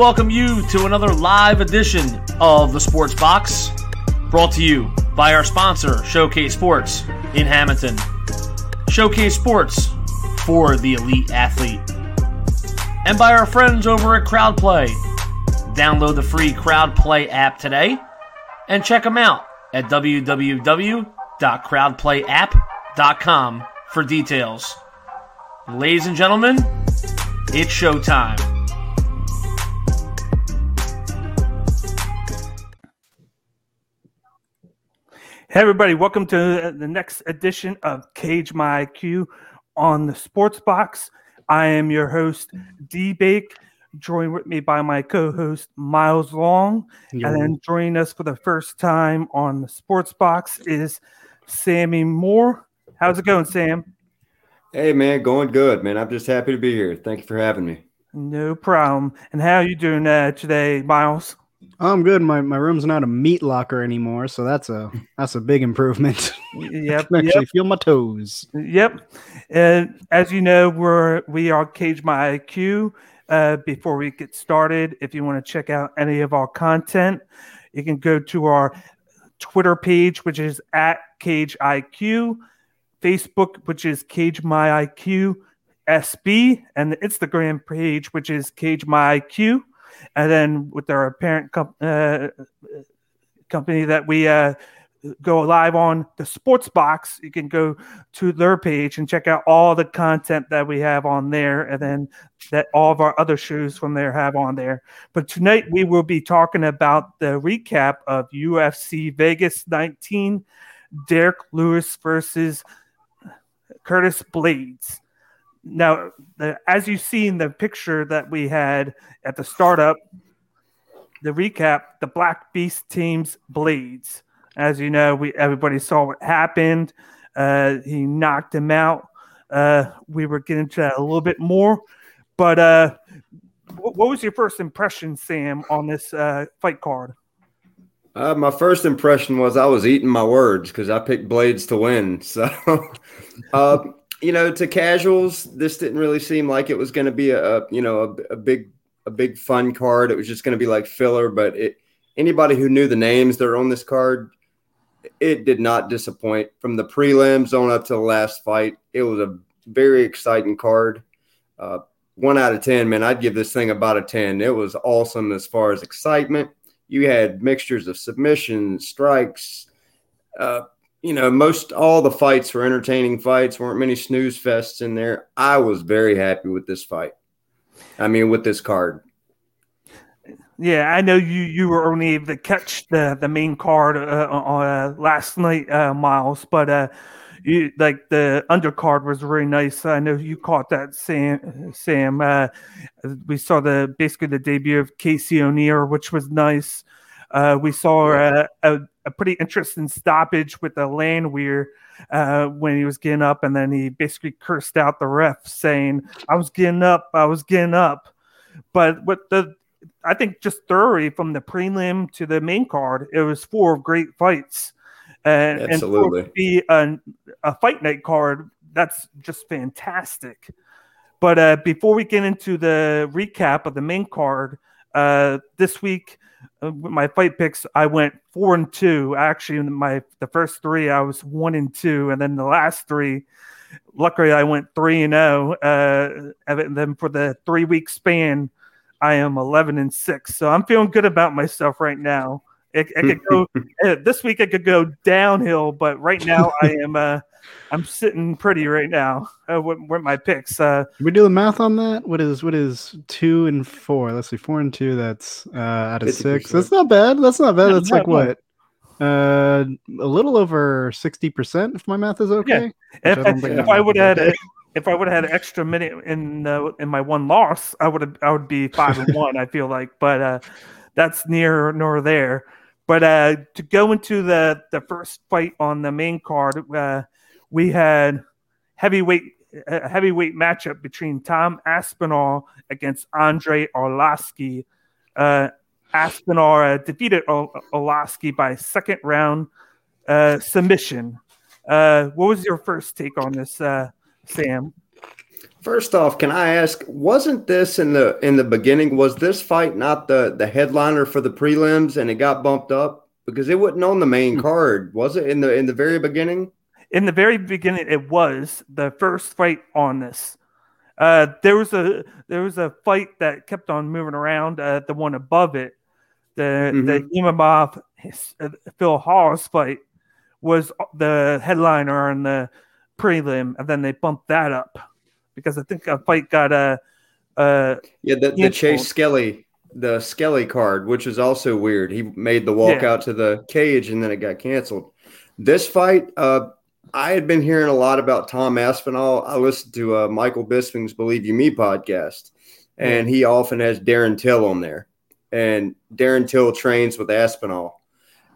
We welcome you to another live edition of the Sports Box, brought to you by our sponsor, Showcase Sports in Hamilton. Showcase Sports for the elite athlete. And by our friends over at CrowdPlay. Download the free CrowdPlay app today and check them out at www.crowdplayapp.com for details. Ladies and gentlemen, it's showtime. Hey, everybody, welcome to the next edition of Cage My IQ on the Sports Box. I am your host, D Bake, joined with me by my co host, Miles Long. Yo. And then joining us for the first time on the Sports Box is Sammy Moore. How's it going, Sam? Hey, man, going good, man. I'm just happy to be here. Thank you for having me. No problem. And how are you doing uh, today, Miles? I'm good. My my room's not a meat locker anymore, so that's a that's a big improvement. Yep. actually yep. feel my toes. Yep. And as you know, we're we are Cage My IQ. Uh, before we get started, if you want to check out any of our content, you can go to our Twitter page, which is at Cage IQ, Facebook, which is Cage My IQ SB, and the Instagram page, which is Cage My IQ and then with our parent com- uh, company that we uh, go live on the sports box you can go to their page and check out all the content that we have on there and then that all of our other shows from there have on there. But tonight we will be talking about the recap of ufc vegas 19 derrick lewis versus curtis blaydes now, the, as you see in the picture that we had at the startup, the recap, the Black Beast team's Blaydes. As you know, we everybody saw what happened. Uh, he knocked him out. Uh, we were getting to that a little bit more, but uh, what, what was your first impression, Sam, on this uh, fight card? Uh, my first impression was I was eating my words because I picked Blaydes to win. So, uh, you know, to casuals, this didn't really seem like it was going to be a, you know a, a, big a big fun card. It was just going to be like filler. But it, anybody who knew the names that are on this card, it did not disappoint. From the prelims on up to the last fight, it was a very exciting card. Uh, one out of ten, man, I'd give this thing about a ten. It was awesome as far as excitement. You had mixtures of submissions, strikes. Uh, you know, most all the fights were entertaining fights, weren't many snooze fests in there. I was very happy with this fight. I mean, with this card. Yeah, I know you you were only able to catch the the main card uh, uh, last night, uh, Miles, but uh, you like the undercard was really nice. I know you caught that, Sam. Sam, uh, we saw the basically the debut of Casey O'Neill, which was nice. Uh, we saw a, pretty interesting stoppage with the Landwehr uh, when he was getting up, and then he basically cursed out the ref, saying, "I was getting up, I was getting up." But what the I think just thoroughly from the prelim to the main card, it was four great fights. and Absolutely. And be a, a fight night card, that's just fantastic. But uh, before we get into the recap of the main card, uh, this week my fight picks, I went four and two. Actually, my the first three, I was one and two, and then the last three, luckily, I went three and zero. Oh, uh, and then for the three week span, I am eleven and six. So I'm feeling good about myself right now. It, it could go uh, this week. It could go downhill, but right now I am. Uh, I'm sitting pretty right now. Uh, with, with my picks. Uh, Can we do the math on that? What is what is two and four? Let's see, four and two. That's uh, out of 50%. six. That's not bad. That's not bad. That's like what uh, a little over sixty percent. If my math is okay. Yeah. If, I, if I would have had if I would have had an extra minute in uh, in my one loss, I would have I would be five and one. I feel like, but uh, that's near nor there. But uh, to go into the the first fight on the main card, uh, we had heavyweight a heavyweight matchup between Tom Aspinall against Andrei Arlovski. Uh, Aspinall uh, defeated Arlovski by second round uh, submission. Uh, what was your first take on this, uh, Sam? First off, can I ask, wasn't this in the in the beginning? Was this fight not the the headliner for the prelims, and it got bumped up because it wasn't on the main hmm. card, was it? In the in the very beginning. In the very beginning, it was the first fight on this. Uh, there was a there was a fight that kept on moving around. Uh, the one above it, the mm-hmm. the Imavov uh, Phil Hawes fight was the headliner on the prelim, and then they bumped that up because I think a fight got a. Uh, uh, yeah, the, the Chase Skelly, the Skelly card, which is also weird. He made the walk yeah. out to the cage, and then it got canceled. This fight, uh, I had been hearing a lot about Tom Aspinall. I listened to uh, Michael Bisping's Believe You Me podcast, and he often has Darren Till on there. And Darren Till trains with Aspinall.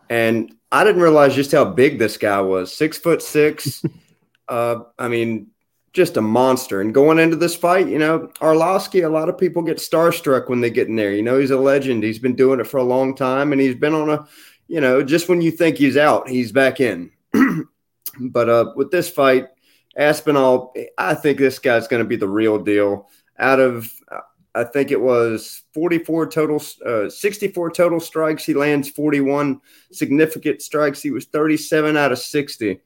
And I didn't realize just how big this guy was six foot six. uh, I mean, just a monster. And going into this fight, you know, Arlovski, a lot of people get starstruck when they get in there. You know, he's a legend. He's been doing it for a long time, and he's been on a, you know, just when you think he's out, he's back in. But uh, with this fight, Aspinall, I think this guy's going to be the real deal. Out of, I think it was 44 total, uh, 64 total strikes. He lands 41 significant strikes. He was 37 out of 60.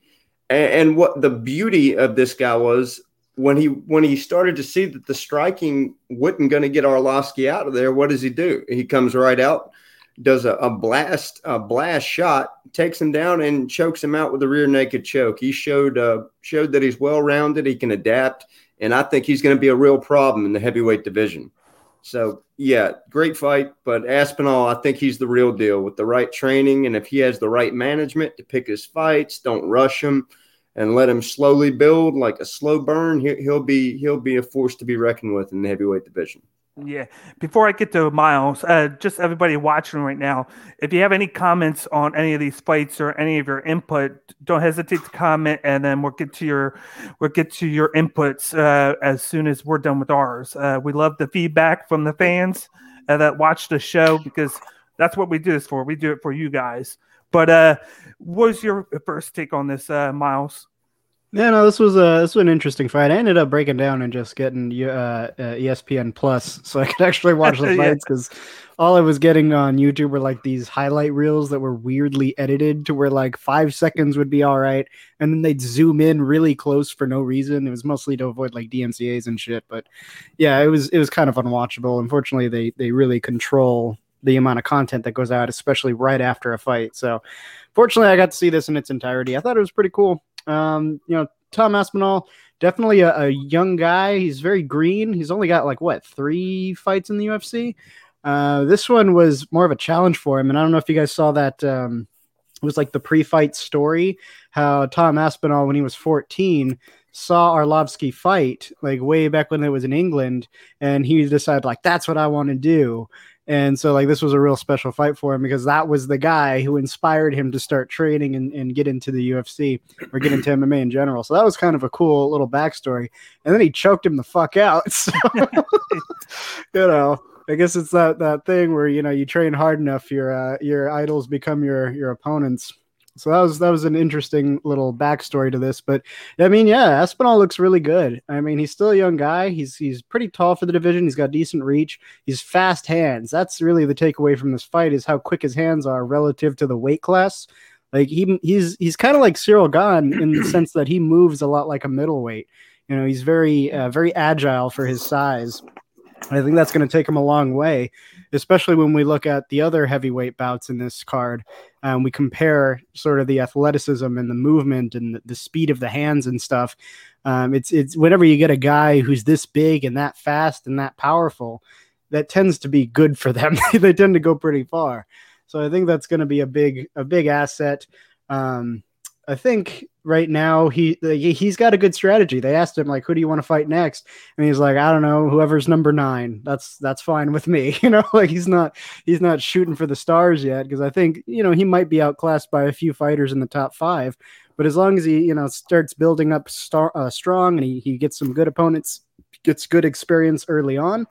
And, and what the beauty of this guy was when he when he started to see that the striking wasn't going to get Arlovski out of there, what does he do? He comes right out does a, a, blast a blast shot, takes him down and chokes him out with a rear naked choke. He showed uh, showed that he's well rounded, he can adapt, and I think he's going to be a real problem in the heavyweight division. So yeah, great fight, but Aspinall, I think he's the real deal with the right training, and if he has the right management to pick his fights, don't rush him, and let him slowly build like a slow burn. He, he'll be he'll be a force to be reckoned with in the heavyweight division. Yeah. Before I get to Miles, uh, just everybody watching right now, if you have any comments on any of these fights or any of your input, don't hesitate to comment, and then we'll get to your we'll get to your inputs uh, as soon as we're done with ours. Uh, we love the feedback from the fans uh, that watch the show because that's what we do this for. We do it for you guys. But uh, what was your first take on this, uh, Miles? Yeah, no, this was a this was an interesting fight. I ended up breaking down and just getting uh, uh, ESPN Plus so I could actually watch the fights because yeah. all I was getting on YouTube were like these highlight reels that were weirdly edited to where like five seconds would be all right, and then they'd zoom in really close for no reason. It was mostly to avoid like DMCA's and shit, but yeah, it was it was kind of unwatchable. Unfortunately, they they really control the amount of content that goes out, especially right after a fight. So, fortunately, I got to see this in its entirety. I thought it was pretty cool. Um, you know, Tom Aspinall, definitely a, a, young guy. He's very green. He's only got like what three fights in the UFC. Uh, this one was more of a challenge for him, and I don't know if you guys saw that. Um, it was like the pre-fight story how Tom Aspinall, when he was 14, saw Arlovski fight like way back when it was in England, and he decided like that's what I want to do. And so, like, this was a real special fight for him because that was the guy who inspired him to start training and, and get into the UFC or get into MMA in general. So that was kind of a cool little backstory. And then he choked him the fuck out. So, you know, I guess it's that that thing where you know you train hard enough, your uh, your idols become your your opponents. So that was that was an interesting little backstory to this. But I mean, yeah, Aspinall looks really good. I mean, he's still a young guy. He's he's pretty tall for the division. He's got decent reach. He's fast hands. That's really the takeaway from this fight is how quick his hands are relative to the weight class. Like he he's he's kind of like Cyril Gane in the sense that he moves a lot like a middleweight. You know, he's very uh, very agile for his size. I think that's going to take him a long way, especially when we look at the other heavyweight bouts in this card. Um, we compare sort of the athleticism and the movement and the, the speed of the hands and stuff. Um, it's it's whenever you get a guy who's this big and that fast and that powerful, that tends to be good for them. they tend to go pretty far. So I think that's going to be a big a big asset. Um, I think right now he he's got a good strategy. They asked him like, "Who do you want to fight next?" And he's like, "I don't know, whoever's number nine. That's that's fine with me." You know, like he's not he's not shooting for the stars yet because I think you know he might be outclassed by a few fighters in the top five. But as long as he you know starts building up star, uh, strong and he, he gets some good opponents, gets good experience early on,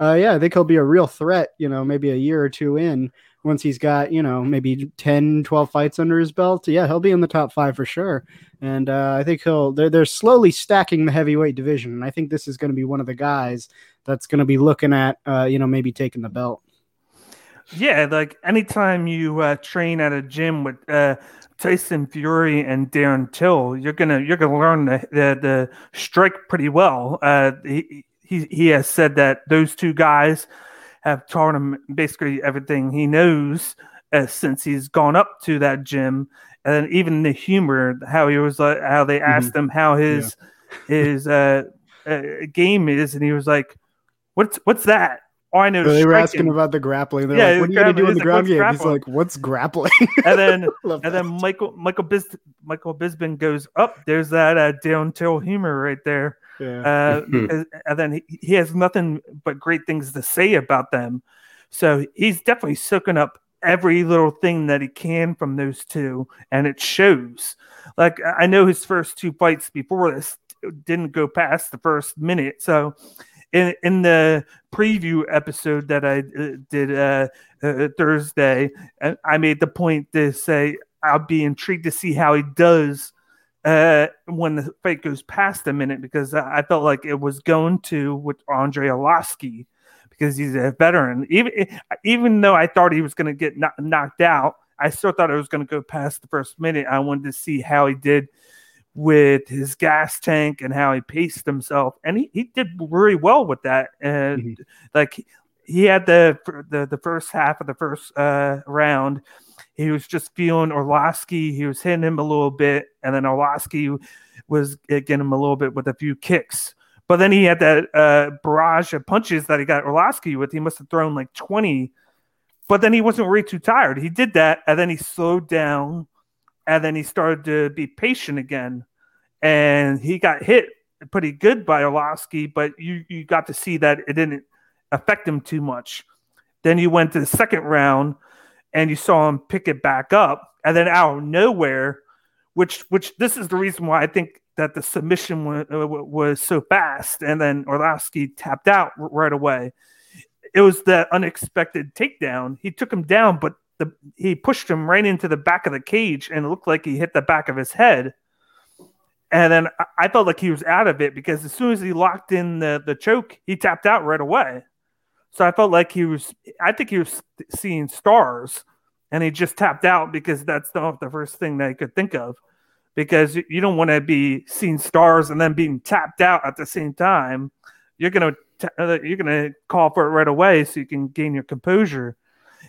uh, yeah, I think he'll be a real threat. You know, maybe a year or two in once he's got, you know, maybe 10, 12 fights under his belt, yeah, he'll be in the top five for sure. And uh, I think he'll, they're, they're slowly stacking the heavyweight division. And I think this is going to be one of the guys that's going to be looking at, uh, you know, maybe taking the belt. Yeah, like anytime you uh, train at a gym with uh, Tyson Fury and Darren Till, you're gonna you're gonna learn the the, the strike pretty well. Uh, he, he he has said that those two guys have taught him basically everything he knows uh, since he's gone up to that gym, and then even the humor, how he was like, how they asked mm-hmm. him how his yeah. his uh, uh, game is, and he was like, "What's what's that?" Oh, I know. they were asking about the grappling. They're yeah, like, "What are you gonna do in the ground game?" Grappling? He's like, "What's grappling?" and then, and that. then Michael Michael Bis- Michael Bisping goes up. There's that uh, Darren Till humor right there. Yeah. Uh, and then he, he has nothing but great things to say about them. So he's definitely soaking up every little thing that he can from those two, and it shows. Like I know his first two fights before this didn't go past the first minute, so in in the preview episode that I uh, did uh, uh, Thursday, I made the point to say I'll be intrigued to see how he does uh, when the fight goes past a minute because I felt like it was going to with Andrei Arlovski because he's a veteran. Even even though I thought he was going to get knocked out, I still thought it was going to go past the first minute. I wanted to see how he did with his gas tank and how he paced himself, and he, he did very well with that. And mm-hmm. like he had the the the first half of the first uh, round, he was just feeling Arlovski. He was hitting him a little bit, and then Arlovski was getting him a little bit with a few kicks. But then he had that uh, barrage of punches that he got Arlovski with. He must have thrown like twenty, but then he wasn't really too tired. He did that, and then he slowed down and then he started to be patient again, and he got hit pretty good by Arlovski, but you you got to see that it didn't affect him too much. Then you went to the second round, and you saw him pick it back up, and then out of nowhere, which which this is the reason why I think that the submission was, uh, was so fast, and then Arlovski tapped out right away. It was that unexpected takedown. He took him down, but the he pushed him right into the back of the cage and it looked like he hit the back of his head. And then I felt like he was out of it because as soon as he locked in the, the choke, he tapped out right away. So I felt like he was, I think he was seeing stars and he just tapped out because that's the, the first thing that he could think of. Because you don't want to be seeing stars and then being tapped out at the same time. You're gonna uh, you're gonna call for it right away so you can gain your composure.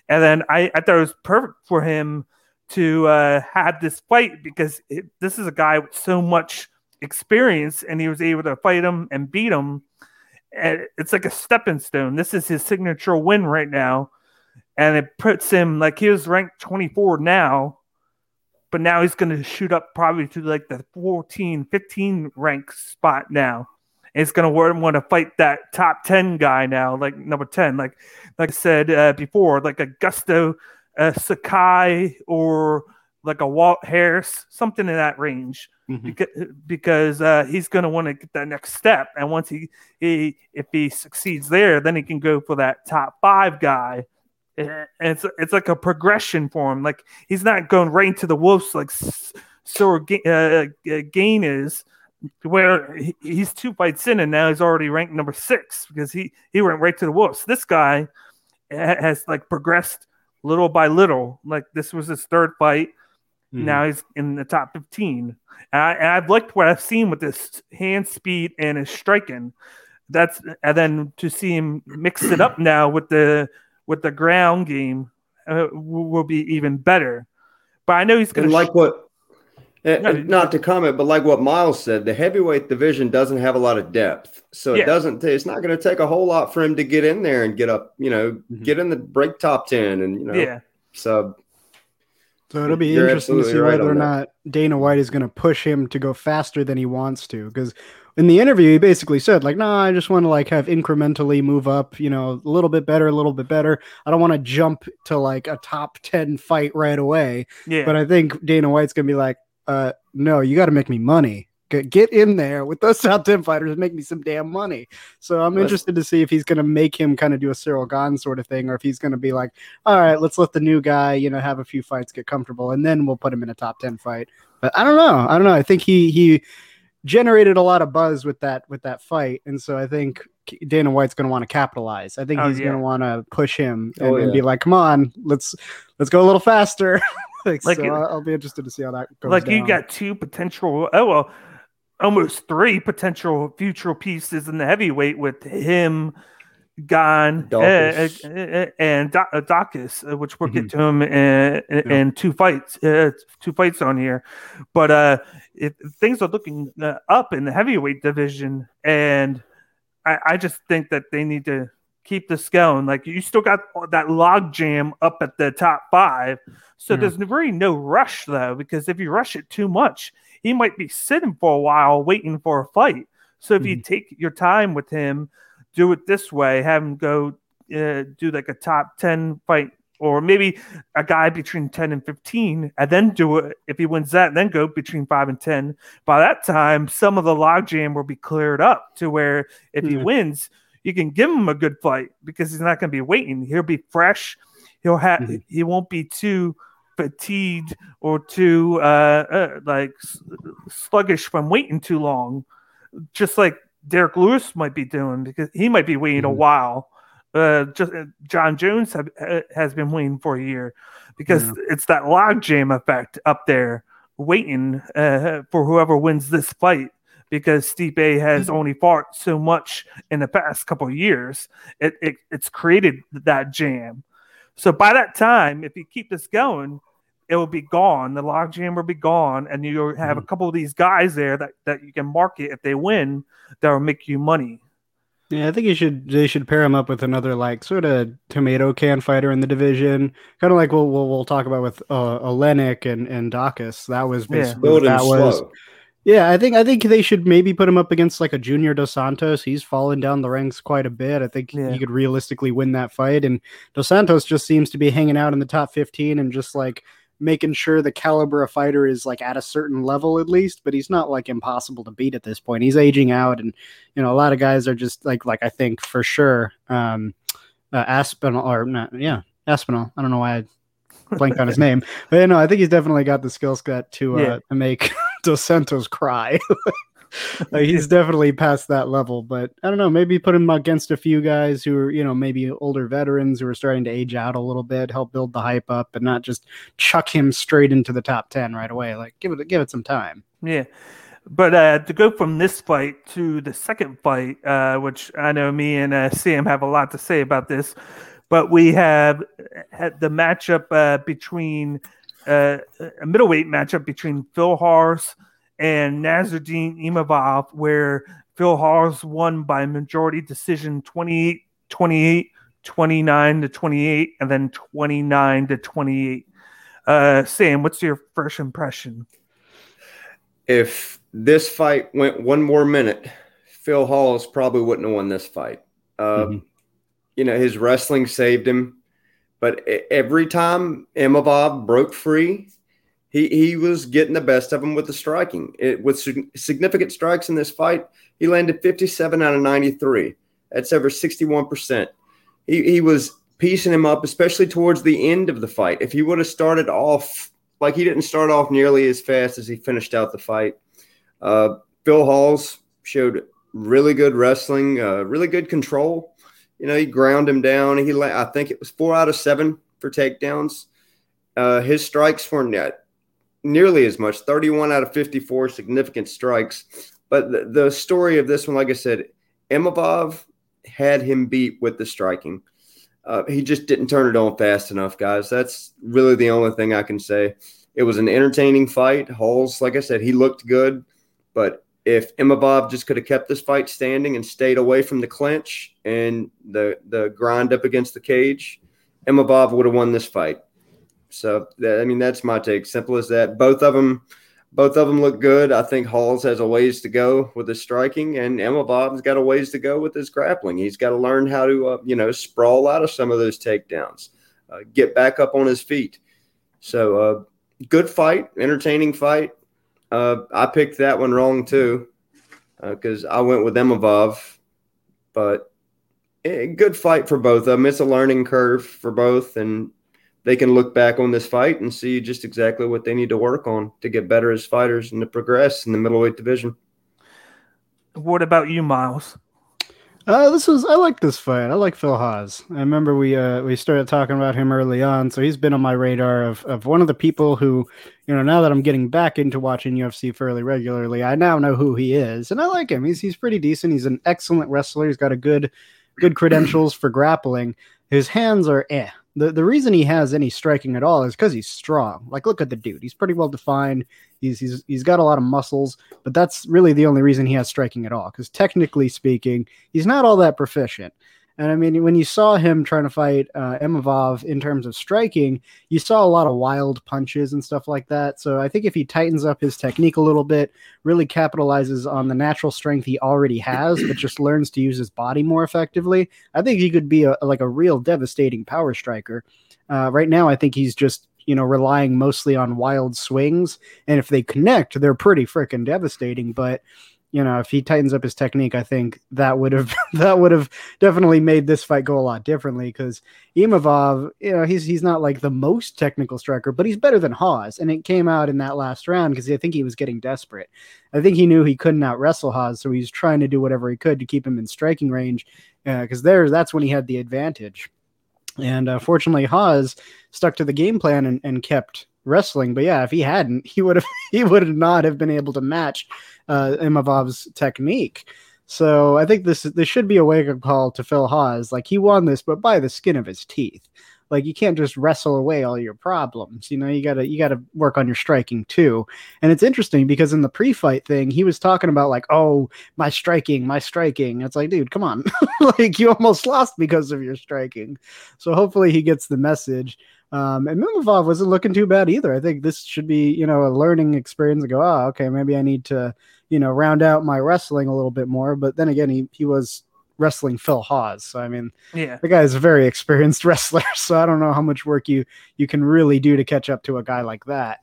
And then I, I thought it was perfect for him to uh, have this fight because it, this is a guy with so much experience and he was able to fight him and beat him. And it's like a stepping stone. This is his signature win right now. And it puts him like he was ranked 24 now, but now he's going to shoot up probably to like the 14, 15 rank spot now is going to want to fight that top 10 guy now, like number 10. Like like I said uh, before, like Augusto uh, Sakai or like a Walt Harris, something in that range. Mm-hmm. Because, because uh, he's going to want to get that next step, and once he, he if he succeeds there, then he can go for that top five guy. And it's it's like a progression for him. Like he's not going right into the wolves like so uh, Gane is, where he's two fights in and now he's already ranked number six because he he went right to the wolves. This guy has like progressed little by little. Like this was his third fight. Mm-hmm. Now he's in the top fifteen, and, I, have liked what I've seen with his hand speed and his striking. That's and then to see him mix it up now with the with the ground game uh, will be even better. But I know he's going to like sh- what and, not to comment, but like what Miles said, the heavyweight division doesn't have a lot of depth, so yeah. it doesn't. It's not going to take a whole lot for him to get in there and get up. You know, mm-hmm. get in the break top ten, and you know, yeah. So, so it'll be interesting to see right whether or not Dana White is going to push him to go faster than he wants to, because in the interview he basically said like, "No, nah, I just want to like have incrementally move up. You know, a little bit better, a little bit better. I don't want to jump to like a top ten fight right away." Yeah. But I think Dana White's going to be like uh, no, you got to make me money get, in there with those top 10 fighters and make me some damn money. So I'm let's, interested to see if he's going to make him kind of do a Cyril Gane sort of thing, or if he's going to be like, all right, let's let the new guy, you know, have a few fights, get comfortable, and then we'll put him in a top 10 fight. But I don't know. I don't know. I think he, he, generated a lot of buzz with that with that fight and so i think Dana White's going to want to capitalize. I think oh, he's yeah. going to want to push him and, oh, yeah. and, be like, "Come on, let's let's go a little faster." like, like so it, I'll, I'll, be interested to see how that goes. Like down. you got two potential, oh well, almost three potential future pieces in the heavyweight with him, Gane, uh, uh, uh, and Daukaus, which we'll mm-hmm. get to him in, in, yeah. in two fights, uh, two fights on here. But uh, if things are looking up in the heavyweight division, and I, I just think that they need to keep this going. Like you still got that log jam up at the top five. So there's really no rush though, because if you rush it too much, he might be sitting for a while waiting for a fight. So if mm-hmm. you take your time with him, do it this way, have him go uh, do like a top 10 fight or maybe a guy between 10 and 15 and then do it if he wins that then go between 5 and 10 by that time some of the logjam will be cleared up to where if he wins you can give him a good fight because he's not going to be waiting he'll be fresh he'll have mm-hmm. he won't be too fatigued or too uh, uh, like sluggish from waiting too long just like Derrick Lewis might be doing because he might be waiting mm-hmm. a while uh, just uh, Jon Jones have, uh, has been waiting for a year because yeah. it's that logjam effect up there waiting uh, for whoever wins this fight because Stipe has mm-hmm. only fought so much in the past couple of years. It, it, it's created that jam. So by that time, if you keep this going, it will be gone. The logjam will be gone, and you have mm-hmm. a couple of these guys there that, that you can market if they win that will make you money. Yeah, I think you should they should pair him up with another like sort of tomato can fighter in the division, kind of like what we'll, we'll, talk about with uh, Oleinik and and Daukaus. That was basically yeah. that was. Yeah, I think I think they should maybe put him up against like a Junior Dos Santos. He's fallen down the ranks quite a bit. I think yeah. he could realistically win that fight. And Dos Santos just seems to be hanging out in the top fifteen and just like making sure the caliber of fighter is like at a certain level at least, but he's not like impossible to beat at this point. He's aging out, and you know a lot of guys are just like like I think for sure um, uh, Aspinall or not, yeah Aspinall. I don't know why I blanked on his name, but you know I think he's definitely got the skill set to uh, yeah. to make Dos Santos cry. like he's definitely past that level. But I don't know, maybe put him against a few guys who are, you know, maybe older veterans who are starting to age out a little bit, help build the hype up, and not just chuck him straight into the top ten right away. Like give it give it some time. Yeah. But uh, to go from this fight to the second fight, uh, which I know me and uh, Sam have a lot to say about this, but we have had the matchup uh, between uh, a middleweight matchup between Phil Hawes and Nassourdine Imavov, where Phil Hawes won by majority decision 28 28, 29 to 28, and then 29 to 28. Uh, Sam, what's your first impression? If this fight went one more minute, Phil Hawes probably wouldn't have won this fight. Uh, mm-hmm. You know, his wrestling saved him, but every time Imavov broke free, he he was getting the best of him with the striking. It, with significant strikes in this fight, he landed 57 out of 93. That's over 61%. He, he was piecing him up, especially towards the end of the fight. If he would have started off like he didn't start off nearly as fast as he finished out the fight, uh, Phil Hawes showed really good wrestling, uh, really good control. You know, he ground him down. He, I think it was four out of seven for takedowns. Uh, his strikes weren't net nearly as much 31 out of 54 significant strikes. But the, the story of this one, like I said, Imavov had him beat with the striking. Uh, he just didn't turn it on fast enough, guys. That's really the only thing I can say. It was an entertaining fight. Hawes, like I said, he looked good. But if Imavov just could have kept this fight standing and stayed away from the clinch and the, the grind up against the cage, Imavov would have won this fight. So that, I mean, that's my take. Simple as that. Both of them, both of them look good. I think Hawes has a ways to go with his striking, and Imavov's got a ways to go with his grappling. He's got to learn how to, uh, you know, sprawl out of some of those takedowns, uh, get back up on his feet. So, uh, good fight, entertaining fight. Uh, I picked that one wrong too, because uh, I went with Imavov, but a good fight for both of them. It's a learning curve for both, and they can look back on this fight and see just exactly what they need to work on to get better as fighters and to progress in the middleweight division. What about you, Miles? Uh, this was I like this fight. I like Phil Hawes. I remember we uh we started talking about him early on, so he's been on my radar of of one of the people who, you know, now that I'm getting back into watching UFC fairly regularly, I now know who he is, and I like him. He's he's pretty decent. He's an excellent wrestler. He's got a good good credentials for grappling. His hands are eh. The the reason he has any striking at all is because he's strong. Like look at the dude. He's pretty well defined. He's he's he's got a lot of muscles, but that's really the only reason he has striking at all. Because technically speaking, he's not all that proficient. And I mean, when you saw him trying to fight uh, in terms of striking, you saw a lot of wild punches and stuff like that. So I think if he tightens up his technique a little bit, really capitalizes on the natural strength he already has, but just learns to use his body more effectively, I think he could be a, like a real devastating power striker. Uh, right now, I think he's just you know relying mostly on wild swings, and if they connect, they're pretty freaking devastating. But you know, if he tightens up his technique, I think that would have that would have definitely made this fight go a lot differently. Because Imavov, you know, he's he's not like the most technical striker, but he's better than Hawes, and it came out in that last round because I think he was getting desperate. I think he knew he couldn't out wrestle Hawes, so he was trying to do whatever he could to keep him in striking range, because uh, there that's when he had the advantage. And uh, fortunately, Hawes stuck to the game plan and, and kept wrestling. But yeah, if he hadn't, he would have he would not have been able to match uh, Imavov's technique. So I think this this should be a wake up call to Phil Hawes. Like he won this, but by the skin of his teeth. Like you can't just wrestle away all your problems. You know, you gotta you gotta work on your striking too. And it's interesting because in the pre-fight thing, he was talking about like, oh, my striking, my striking. It's like, dude, come on. like you almost lost because of your striking. So hopefully he gets the message. Um, and Imavov wasn't looking too bad either. I think this should be, you know, a learning experience to go, oh, okay, maybe I need to, you know, round out my wrestling a little bit more. But then again, he, he was wrestling Phil Hawes. So I mean, yeah, the guy is a very experienced wrestler. So I don't know how much work you you can really do to catch up to a guy like that.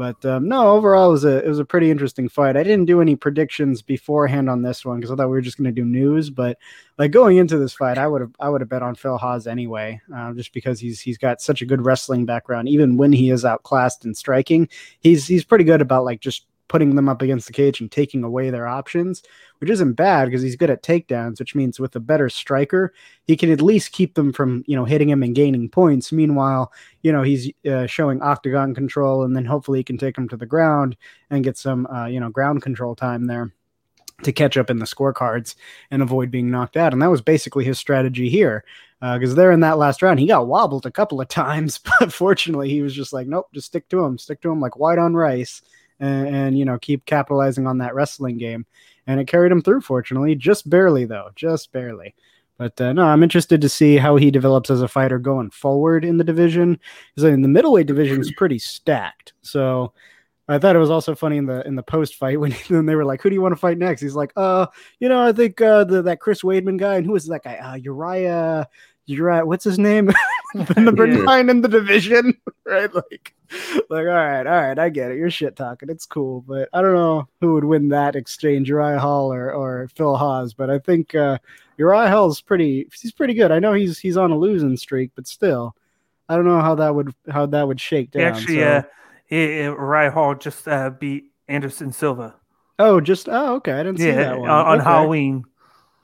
But um, no, overall, it was a it was a pretty interesting fight. I didn't do any predictions beforehand on this one because I thought we were just going to do news. But like going into this fight, I would have I would have bet on Phil Hawes anyway, uh, just because he's he's got such a good wrestling background. Even when he is outclassed in striking, he's he's pretty good about like just putting them up against the cage and taking away their options, which isn't bad because he's good at takedowns, which means with a better striker, he can at least keep them from, you know, hitting him and gaining points. Meanwhile, you know, he's uh, showing octagon control and then hopefully he can take him to the ground and get some, uh, you know, ground control time there to catch up in the scorecards and avoid being knocked out. And that was basically his strategy here. Because uh, there in that last round, he got wobbled a couple of times, but fortunately, he was just like, nope, just stick to him, stick to him like white on rice and, and you know keep capitalizing on that wrestling game. And it carried him through, fortunately, just barely though, just barely. But uh, no, I'm interested to see how he develops as a fighter going forward in the division. Because in the middleweight division is pretty stacked. So I thought it was also funny in the in the post fight when, when they were like, "Who do you want to fight next?" He's like, "Uh, you know, I think uh, the, that Chris Weidman guy, and who is that guy? Uh, Uriah, Uriah, what's his name? Number yeah. nine in the division, right? Like, like, all right, all right, I get it. You're shit talking. It's cool, but I don't know who would win that exchange, Uriah Hall or, or Phil Hawes. But I think uh, Uriah Hall's pretty. He's pretty good. I know he's he's on a losing streak, but still, I don't know how that would how that would shake down. Actually, so. uh, Uriah Hall just uh, beat Anderson Silva. Oh, just oh, okay. I didn't yeah, see that one on, okay. Halloween.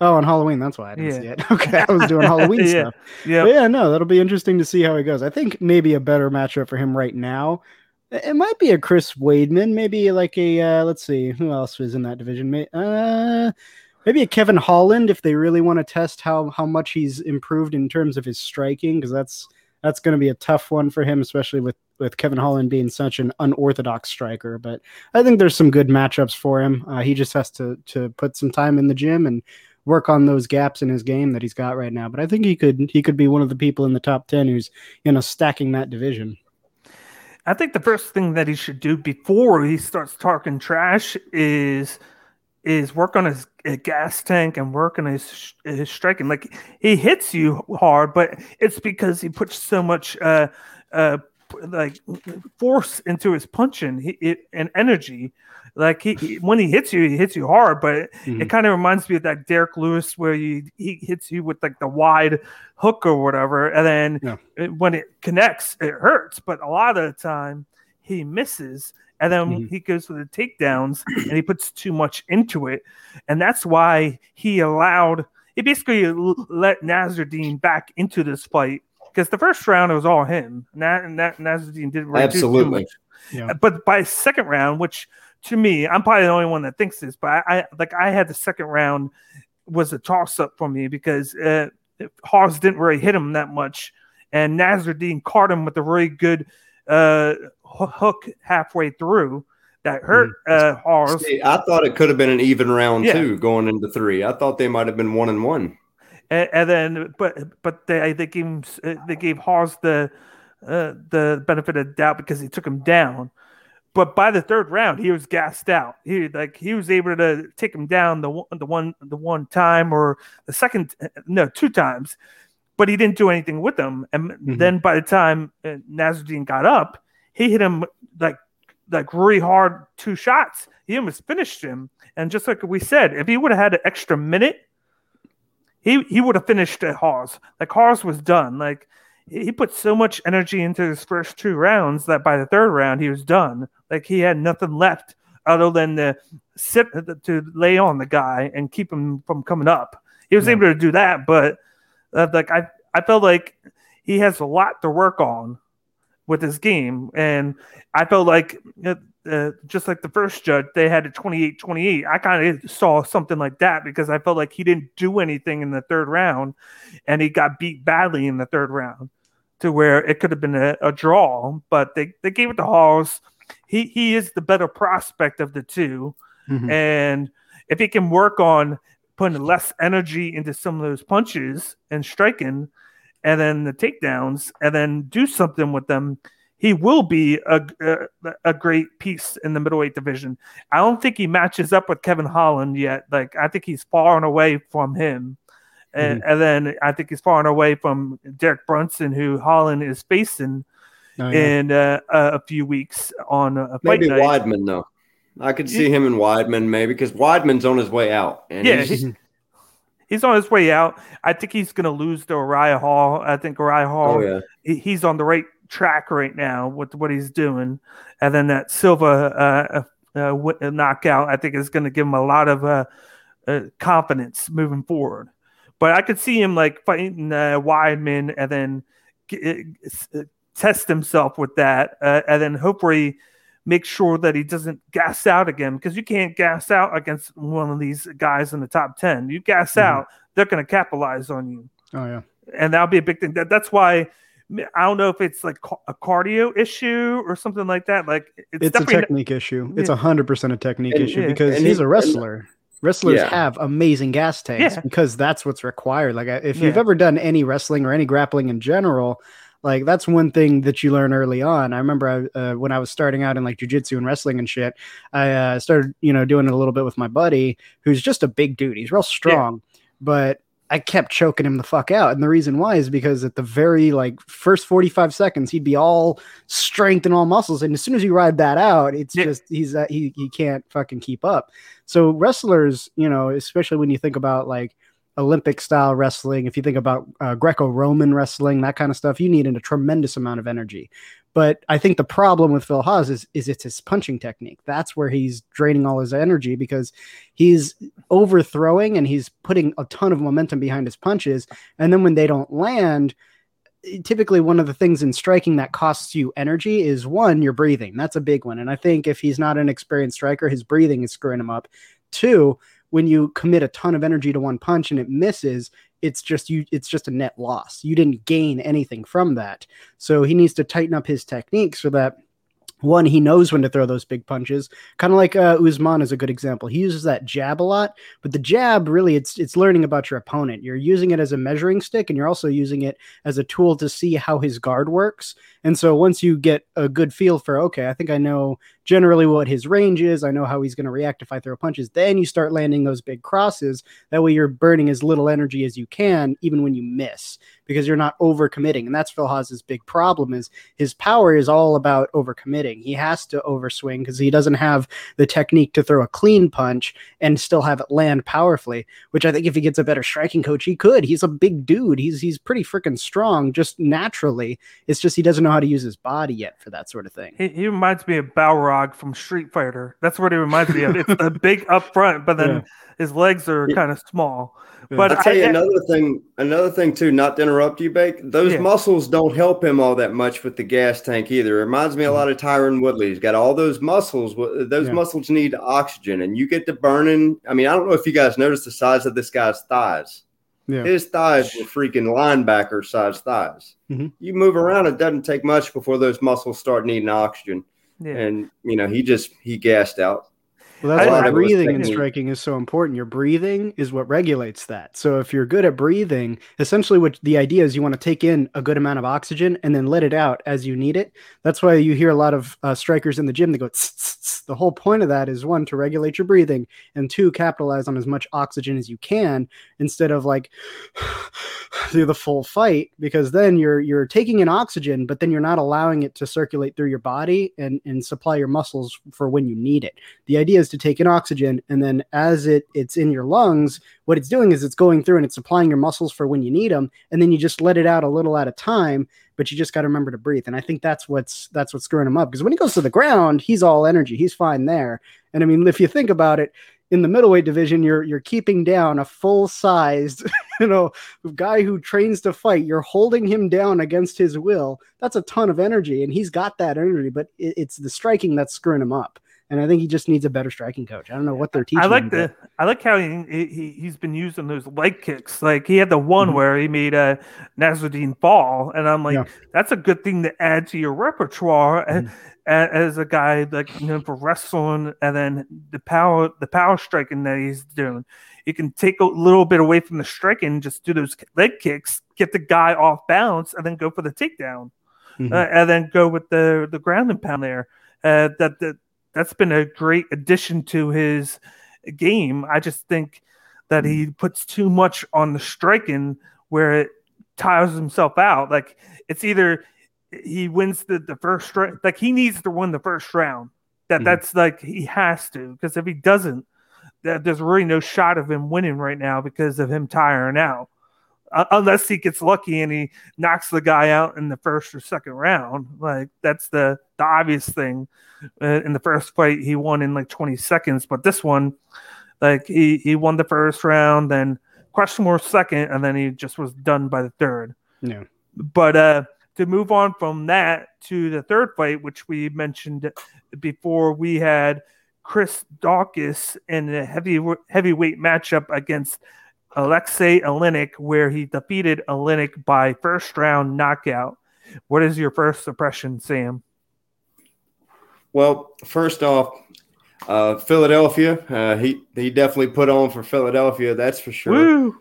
Oh, on Halloween. That's why I didn't yeah. see it. Okay, I was doing Halloween yeah. stuff. Yeah, yeah. No, that'll be interesting to see how he goes. I think maybe a better matchup for him right now. It might be a Chris Weidman, maybe like a uh, let's see who else was in that division. Uh, maybe a Kevin Holland if they really want to test how how much he's improved in terms of his striking, because that's that's going to be a tough one for him, especially with with Kevin Holland being such an unorthodox striker. But I think there's some good matchups for him. Uh, he just has to to put some time in the gym and work on those gaps in his game that he's got right now. But I think he could he could be one of the people in the top ten who's you know stacking that division. I think the first thing that he should do before he starts talking trash is is work on his, gas tank and work on his his striking. Like he hits you hard, but it's because he puts so much uh, uh, like force into his punching and energy. Like he, he, when he hits you, he hits you hard, but Mhm. it kind of reminds me of that Derrick Lewis where you, he hits you with like the wide hook or whatever, and then Yeah. it- when it connects, it hurts. But a lot of the time, he misses, and then Mhm. he goes for the takedowns, and he puts too much into it, and that's why he allowed. He basically let Nassourdine back into this fight because the first round it was all him. Na- Na- Nassourdine didn't really do too Absolutely. much. Yeah. But by second round, which to me, I'm probably the only one that thinks this, but I, I like I had the second round was a toss up for me because uh, Hawes didn't really hit him that much, and Nassourdine caught him with a really good uh, hook halfway through that hurt uh, Hawes. See, I thought it could have been an even round Yeah. too, going into three. I thought they might have been one and one. and, and then but but they they gave him uh, they gave Hawes the uh, the benefit of the doubt because he took him down. But by the third round, he was gassed out. He like he was able to take him down the one the one the one time or the second no two times, but he didn't do anything with them. And Mhm. then by the time uh, Nassourdine got up, he hit him like like really hard two shots. He almost finished him. And just like we said, if he would have had an extra minute, he he would have finished at Hawes. Like Hawes was done. Like he put so much energy into his first two rounds that by the third round he was done. Like he had nothing left other than to sit to lay on the guy and keep him from coming up. He was Yeah. able to do that, but uh, like I I felt like he has a lot to work on with his game, and I felt like. Uh, uh, just like the first judge, they had a 28 28. I kind of saw something like that because I felt like he didn't do anything in the third round and he got beat badly in the third round to where it could have been a, a draw, but they, they gave it to Hawes. He, he is the better prospect of the two. Mhm. And if he can work on putting less energy into some of those punches and striking and then the takedowns and then do something with them, he will be a, a, a great piece in the middleweight division. I don't think he matches up with Kevin Holland yet. Like, I think he's far and away from him. And, and then I think he's far and away from Derek Brunson, who Holland is facing Oh, yeah. in uh, a a few weeks on a fight Maybe night. Weidman though. I could see him in Weidman maybe because Weidman's on his way out. And Yeah, he's- he's on his way out. I think he's going to lose to Uriah Hall. I think Uriah Hall, oh yeah. he- he's on the right track right now with what he's doing. And then that Silva uh, uh, uh, knockout, I think, is going to give him a lot of uh, uh, confidence moving forward. But I could see him like fighting uh, Weidman and then g- uh, test himself with that, uh, and then hopefully make sure that he doesn't gas out again because you can't gas out against one of these guys in the top 10. You gas Mhm. out, they're going to capitalize on you. oh yeah. And that'll be a big thing. That, that's why I don't know if it's like a cardio issue or something like that. Like it's, It's a definitely technique issue. It's a hundred percent a technique And- issue yeah. because and he's he- a wrestler. Wrestlers Yeah. have amazing gas tanks Yeah. because that's what's required. Like I- if you've ever done any wrestling or any grappling in general, like that's one thing that you learn early on. I remember I, uh, when I was starting out in like jujitsu and wrestling and shit, I uh, started you know doing it a little bit with my buddy who's just a big dude. He's real strong, but I kept choking him the fuck out. And the reason why is because at the very like first 45 seconds, he'd be all strength and all muscles. And as soon as you ride that out, it's Yeah. just he's uh, he he can't fucking keep up. So wrestlers, you know, especially when you think about like Olympic style wrestling, if you think about uh, Greco-Roman wrestling, that kind of stuff, you need a tremendous amount of energy. But I think the problem with Phil Hawes is, is it's his punching technique. That's where he's draining all his energy because he's overthrowing and he's putting a ton of momentum behind his punches. And then when they don't land, typically one of the things in striking that costs you energy is one, your breathing. That's a big one. And I think if he's not an experienced striker, his breathing is screwing him up. Two, when you commit a ton of energy to one punch and it misses, it's just you it's just a net loss. You didn't gain anything from that. So he needs to tighten up his technique so that one, he knows when to throw those big punches. Kind of like uh, Usman is a good example. He uses that jab a lot, but the jab really it's it's learning about your opponent. You're using it as a measuring stick, and you're also using it as a tool to see how his guard works. And so once you get a good feel for, okay, I think I know generally what his range is. I know how he's going to react if I throw punches. Then you start landing those big crosses. That way you're burning as little energy as you can, even when you miss, because you're not overcommitting. And that's Phil Hawes's big problem is his power is all about overcommitting. He has to overswing because he doesn't have the technique to throw a clean punch and still have it land powerfully, which I think if he gets a better striking coach, he could. He's a big dude. He's he's pretty freaking strong just naturally. It's just he doesn't know how to use his body yet for that sort of thing. He, he reminds me of Balrog from Street Fighter. That's what he reminds me of. It's the big up front, but then yeah. his legs are kind of small. But I'll tell you I, another thing, another thing too, not to interrupt you, Bake. Those yeah. muscles don't help him all that much with the gas tank either. It reminds me a mm-hmm. lot of Tyron Woodley. He's got all those muscles. Those yeah. muscles need oxygen, and you get to burning. I mean, I don't know if you guys noticed the size of this guy's thighs. Yeah. His thighs were freaking linebacker size thighs. Mm-hmm. You move around, it doesn't take much before those muscles start needing oxygen. Yeah. And you know, he just he gassed out. Well, that's why breathing and striking is so important. Your breathing is what regulates that. So if you're good at breathing, essentially what the idea is you want to take in a good amount of oxygen and then let it out as you need it. That's why you hear a lot of uh, strikers in the gym. They go. Tss, tss, tss. The whole point of that is one to regulate your breathing, and two capitalize on as much oxygen as you can instead of like through the full fight because then you're you're taking in oxygen, but then you're not allowing it to circulate through your body and and supply your muscles for when you need it. The idea is to take in oxygen and then as it it's in your lungs what it's doing is it's going through and it's supplying your muscles for when you need them and then you just let it out a little at a time but you just got to remember to breathe and i think that's what's that's what's screwing him up because when he goes to the ground he's all energy he's fine there and i mean if you think about it in the middleweight division you're you're keeping down a full sized you know guy who trains to fight you're holding him down against his will that's a ton of energy and he's got that energy but it, it's the striking that's screwing him up and I think he just needs a better striking coach. I don't know what they're teaching. I like the I like how he, he he's been using those leg kicks. Like he had the one mm-hmm. where he made a Nassourdine fall, and I'm like, yeah. that's a good thing to add to your repertoire mm-hmm. as, as, a guy like you know for wrestling, and then the power the power striking that he's doing. You can take a little bit away from the striking, just do those leg kicks, get the guy off balance, and then go for the takedown, mm-hmm. uh, and then go with the the ground and pound there. Uh, that that that's been a great addition to his game. I just think that he hmm. puts too much on the striking where it tires himself out. Like it's either he wins the, the first round, like he needs to win the first round. That mm that's like he has to because if he doesn't, that there's really no shot of him winning right now because of him tiring out unless he gets lucky and he knocks the guy out in the first or second round. Like that's the the obvious thing. Uh, in the first fight, he won in like 20 seconds, but this one, like he he won the first round, then more second, and then he just was done by the third. Yeah. But uh, to move on from that to the third fight, which we mentioned before, we had Chris Daukaus in a heavy heavyweight matchup against Alexei Oleinik, where he defeated Oleinik by first round knockout. What is your first impression, Sam? Well, first off, uh, Philadelphia. Uh, he he definitely put on for Philadelphia. That's for sure.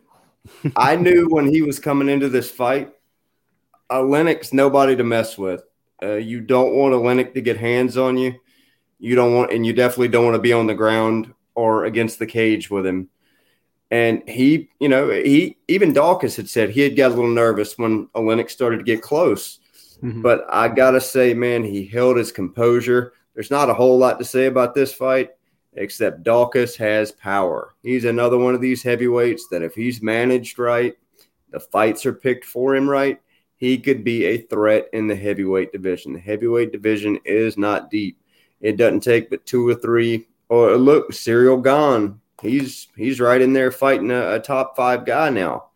I knew when he was coming into this fight, a Oleinik's nobody to mess with. Uh, you don't want a Oleinik to get hands on you. You don't want, and you definitely don't want to be on the ground or against the cage with him. And he, you know, he even Daukaus had said he had got a little nervous when Oleinik started to get close. Mm-hmm. But I gotta say, man, he held his composure. There's not a whole lot to say about this fight, except Daukaus has power. He's another one of these heavyweights that if he's managed right, the fights are picked for him right, he could be a threat in the heavyweight division. The heavyweight division is not deep. It doesn't take but two or three. Or look, Ciryl Gane he's he's right in there fighting a, a top five guy now.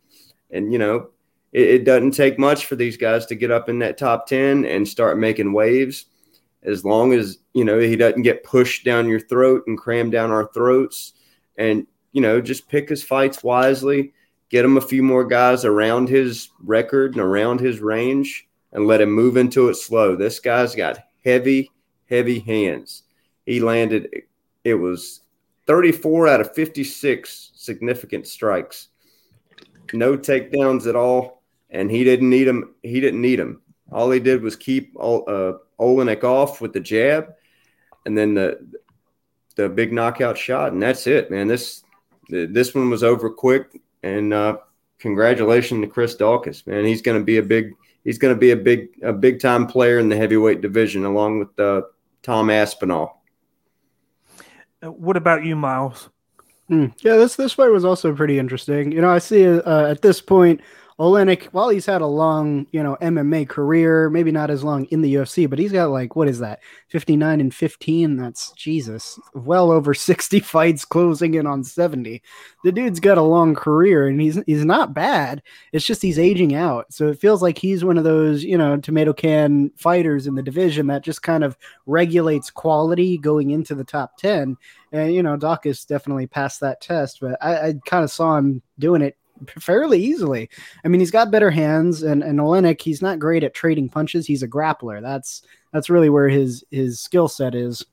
And you know, it, it, doesn't take much for these guys to get up in that top ten and start making waves. As long as you know he doesn't get pushed down your throat and crammed down our throats, and you know, just pick his fights wisely. Get him a few more guys around his record and around his range, and let him move into it slow. This guy's got heavy, heavy hands. He landed. It was 34 out of 56 significant strikes. No takedowns at all, and he didn't need them. He didn't need them. All he did was keep uh, Oleinik off with the jab, and then the the big knockout shot, and that's it, man. This this one was over quick, and uh, congratulations to Chris Daukaus, man. He's going to be a big he's going to be a big a big time player in the heavyweight division, along with uh, Tom Aspinall. Uh, what about you, Miles? Mm, yeah, this this fight was also pretty interesting. You know, I see uh, at this point Oleinik, while he's had a long, you know, MMA career, maybe not as long in the UFC, but he's got like what is that, fifty nine and fifteen? That's Jesus, well over sixty fights, closing in on seventy. The dude's got a long career, and he's he's not bad. It's just he's aging out, so it feels like he's one of those, you know, tomato can fighters in the division that just kind of regulates quality going into the top ten. And you know, Daukaus definitely passed that test, but I, I kind of saw him doing it fairly easily. I mean, he's got better hands, and and Oleinik, he's not great at trading punches. He's a grappler. That's that's really where his his skill set is.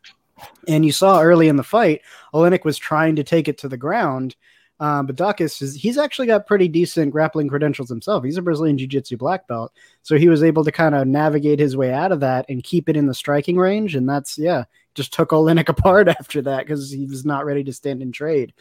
And you saw early in the fight, Oleinik was trying to take it to the ground. Um, but Daukaus is he's actually got pretty decent grappling credentials himself. He's a Brazilian Jiu-Jitsu black belt, so he was able to kind of navigate his way out of that and keep it in the striking range. And that's yeah, just took Oleinik apart after that because he was not ready to stand and trade.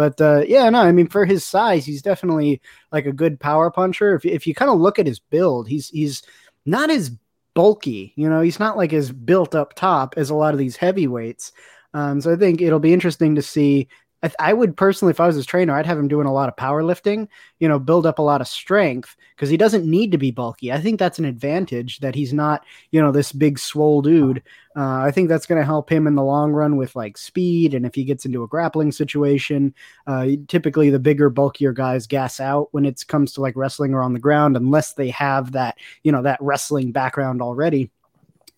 But uh, yeah, no, I mean for his size, he's definitely like a good power puncher. If if you kind of look at his build, he's he's not as bulky. You know, he's not like as built up top as a lot of these heavyweights. Um, so I think it'll be interesting to see I, I, would personally, if I was his trainer, I'd have him doing a lot of powerlifting, you know, build up a lot of strength because he doesn't need to be bulky. I think that's an advantage that he's not, you know, this big swole dude. Uh, I think that's going to help him in the long run with like speed. And if he gets into a grappling situation, uh, typically the bigger, bulkier guys gas out when it comes to like wrestling or on the ground, unless they have that, you know, that wrestling background already.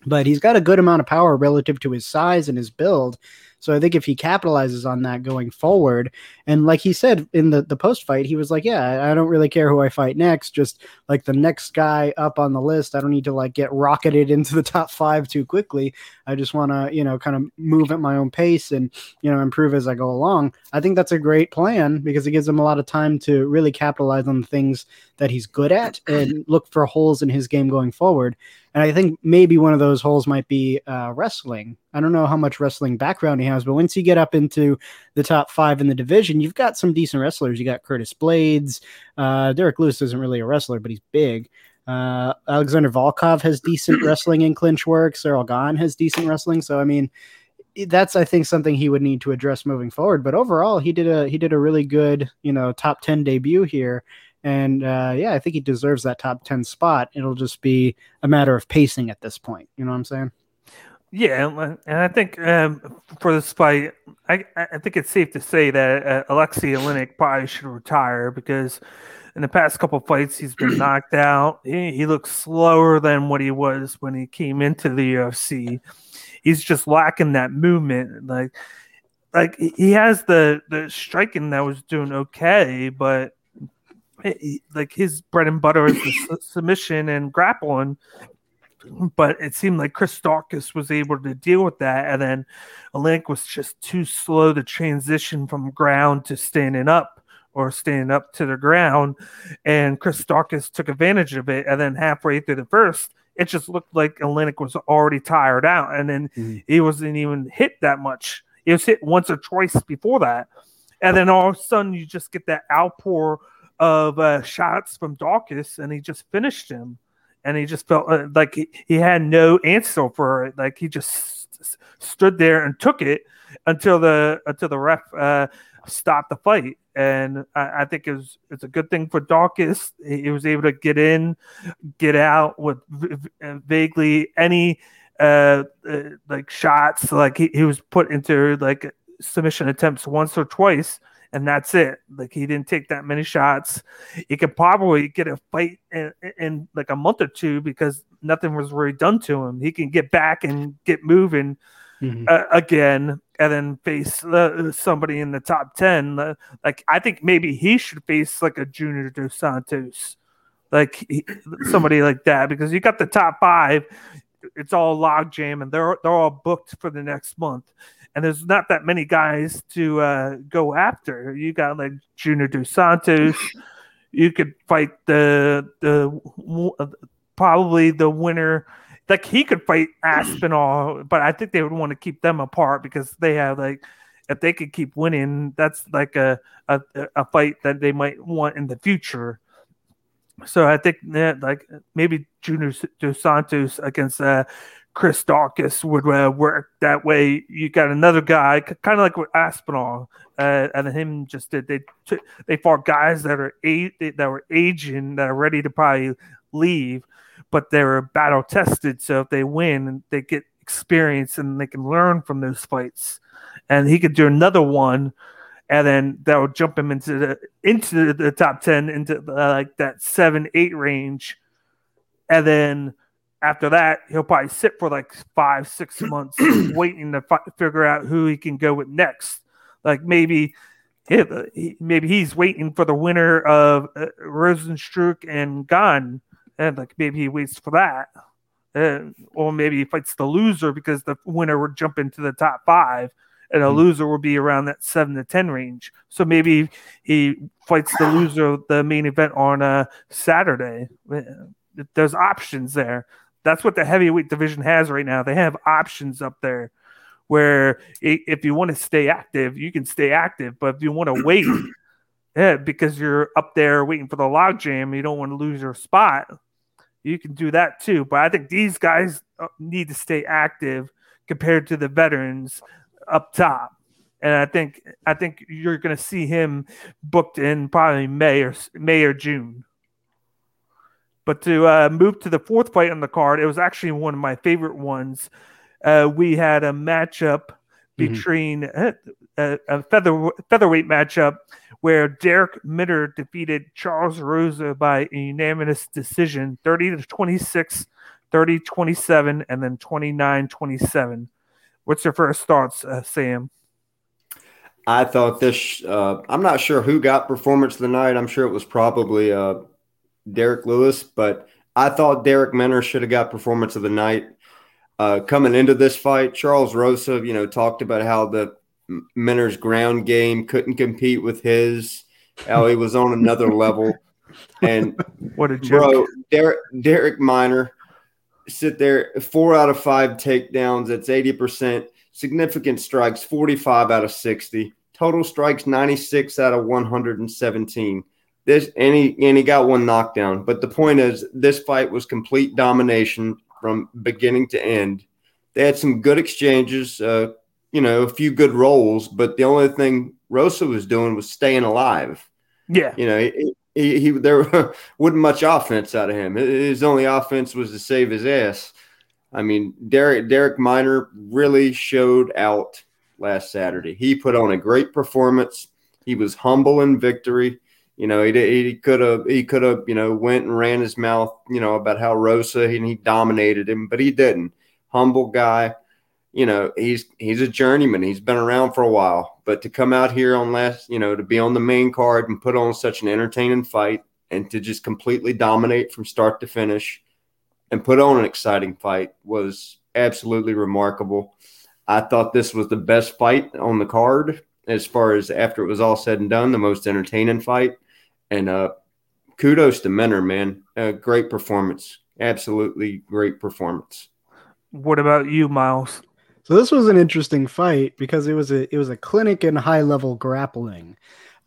But he's got a good amount of power relative to his size and his build. So I think if he capitalizes on that going forward, and like he said in the, the post fight, he was like, Yeah, I don't really care who I fight next. Just like the next guy up on the list, I don't need to like get rocketed into the top five too quickly. I just want to, you know, kind of move at my own pace and, you know, improve as I go along. I think that's a great plan because it gives him a lot of time to really capitalize on the things that he's good at and look for holes in his game going forward. And I think maybe one of those holes might be uh, wrestling. I don't know how much wrestling background he has, but once you get up into the top five in the division, you've got some decent wrestlers. You got Curtis Blaydes. Uh, Derrick Lewis isn't really a wrestler, but he's big. Uh, Alexander Volkov has decent wrestling in clinch work. Ciryl Gane has decent wrestling. So, I mean, that's I think something he would need to address moving forward. But overall, he did a he did a really good you know top ten debut here, and uh, yeah, I think he deserves that top 10 spot. It'll just be a matter of pacing at this point. You know what I'm saying? Yeah, and I think um, for this fight, I, I think it's safe to say that uh, Alexei Oleinik probably should retire because in the past couple fights he's been knocked out. He, he looks slower than what he was when he came into the UFC. He's just lacking that movement. Like, like he has the the striking that was doing okay, but like his bread and butter is the submission and grappling. But it seemed like Chris Daukaus was able to deal with that, and then Link was just too slow to transition from ground to standing up or standing up to the ground. And Chris Daukaus took advantage of it. And then halfway through the first, it just looked like Oleinik was already tired out. And then mm-hmm. he wasn't even hit that much. He was hit once or twice before that. And then all of a sudden, you just get that outpour of uh, shots from Daukaus, and he just finished him. And he just felt uh, like he, he had no answer for it. Like he just st- stood there and took it until the until the ref uh, stopped the fight. And I, I think it was, it's a good thing for Daukaus. He, he was able to get in, get out with v- v- vaguely any uh, uh, like shots. Like he, he was put into like submission attempts once or twice and that's it. Like he didn't take that many shots. He could probably get a fight in, in, like a month or two because nothing was really done to him. He can get back and get moving mm-hmm. uh, again, and then face somebody in the top ten. Uh, like I think maybe he should face like a Junior Dos Santos, like he, somebody like that, because you got the top five. It's all logjam, and they're they're all booked for the next month and there's not that many guys to uh, go after. You got like Junior Dos Santos. you could fight the the probably the winner. Like he could fight Aspinall, but I think they would want to keep them apart because they have like if they could keep winning, that's like a a, a fight that they might want in the future. So I think that like maybe Junior Dos Santos against uh, Chris Daukaus would uh, work that way. You got another guy, kind of like with Aspinall, uh, and him just did. They they fought guys that are eight that were aging that are ready to probably leave, but they're battle tested. So if they win, they get experience and they can learn from those fights. And he could do another one, and then that would jump him into the into the top ten into uh, like that seven eight range, and then after that, he'll probably sit for like five, six months waiting to fi- figure out who he can go with next. Like maybe, he, maybe he's waiting for the winner of uh, Rozenstruik and Gane, and like maybe he waits for that, uh, or maybe he fights the loser because the winner would jump into the top five, and a mm-hmm. loser will be around that seven to ten range. So maybe he fights the loser of the main event on a uh, Saturday. There's options there that's what the heavyweight division has right now. They have options up there where if you want to stay active, you can stay active. But if you want to wait, yeah, because you're up there waiting for the logjam, you don't want to lose your spot. You can do that too. But I think these guys uh, need to stay active compared to the veterans up top. And I think I think you're going to see him booked in probably May or May or June. But to uh, move to the fourth fight on the card, it was actually one of my favorite ones. Uh, we had a matchup mm-hmm. between mm-hmm. a, a, feather featherweight matchup where Darrick Minner defeated Charles Rosa by a unanimous decision 30 to 26, 30 27, and then 29 27. What's your first thoughts, uh, Sam? I thought this. Uh, I'm not sure who got performance of the night. I'm sure it was probably uh, Derrick Lewis, but I thought Darrick Minner should have got performance of the night. Uh, coming into this fight, Charles Rosa, you know, talked about how the Minner's ground game couldn't compete with his. He was on another level, and what a joke. bro, Derek Darrick Minner sit there four out of five takedowns. That's eighty percent. Significant strikes, forty-five out of sixty. Total strikes, ninety-six out of one hundred and seventeen. This and he and he got one knockdown. But the point is, this fight was complete domination from beginning to end. They had some good exchanges, uh, you know, a few good roles, but the only thing Rosa was doing was staying alive. Yeah, you know, he, he, he there wasn't much offense out of him. His only offense was to save his ass. I mean, Derek Darrick Minner really showed out last Saturday. He put on a great performance. He was humble in victory. You know, he he could have he could have you know went and ran his mouth you know about how Rosa and he dominated him, but he didn't. Humble guy. You know, he's he's a journeyman. He's been around for a while, but to come out here on last, you know, to be on the main card and put on such an entertaining fight and to just completely dominate from start to finish and put on an exciting fight was absolutely remarkable. I thought this was the best fight on the card as far as after it was all said and done, the most entertaining fight. And uh, kudos to Minner, man. Uh, great performance. Absolutely great performance. What about you, Miles? So this was an interesting fight because it was a it was a clinic in high level grappling.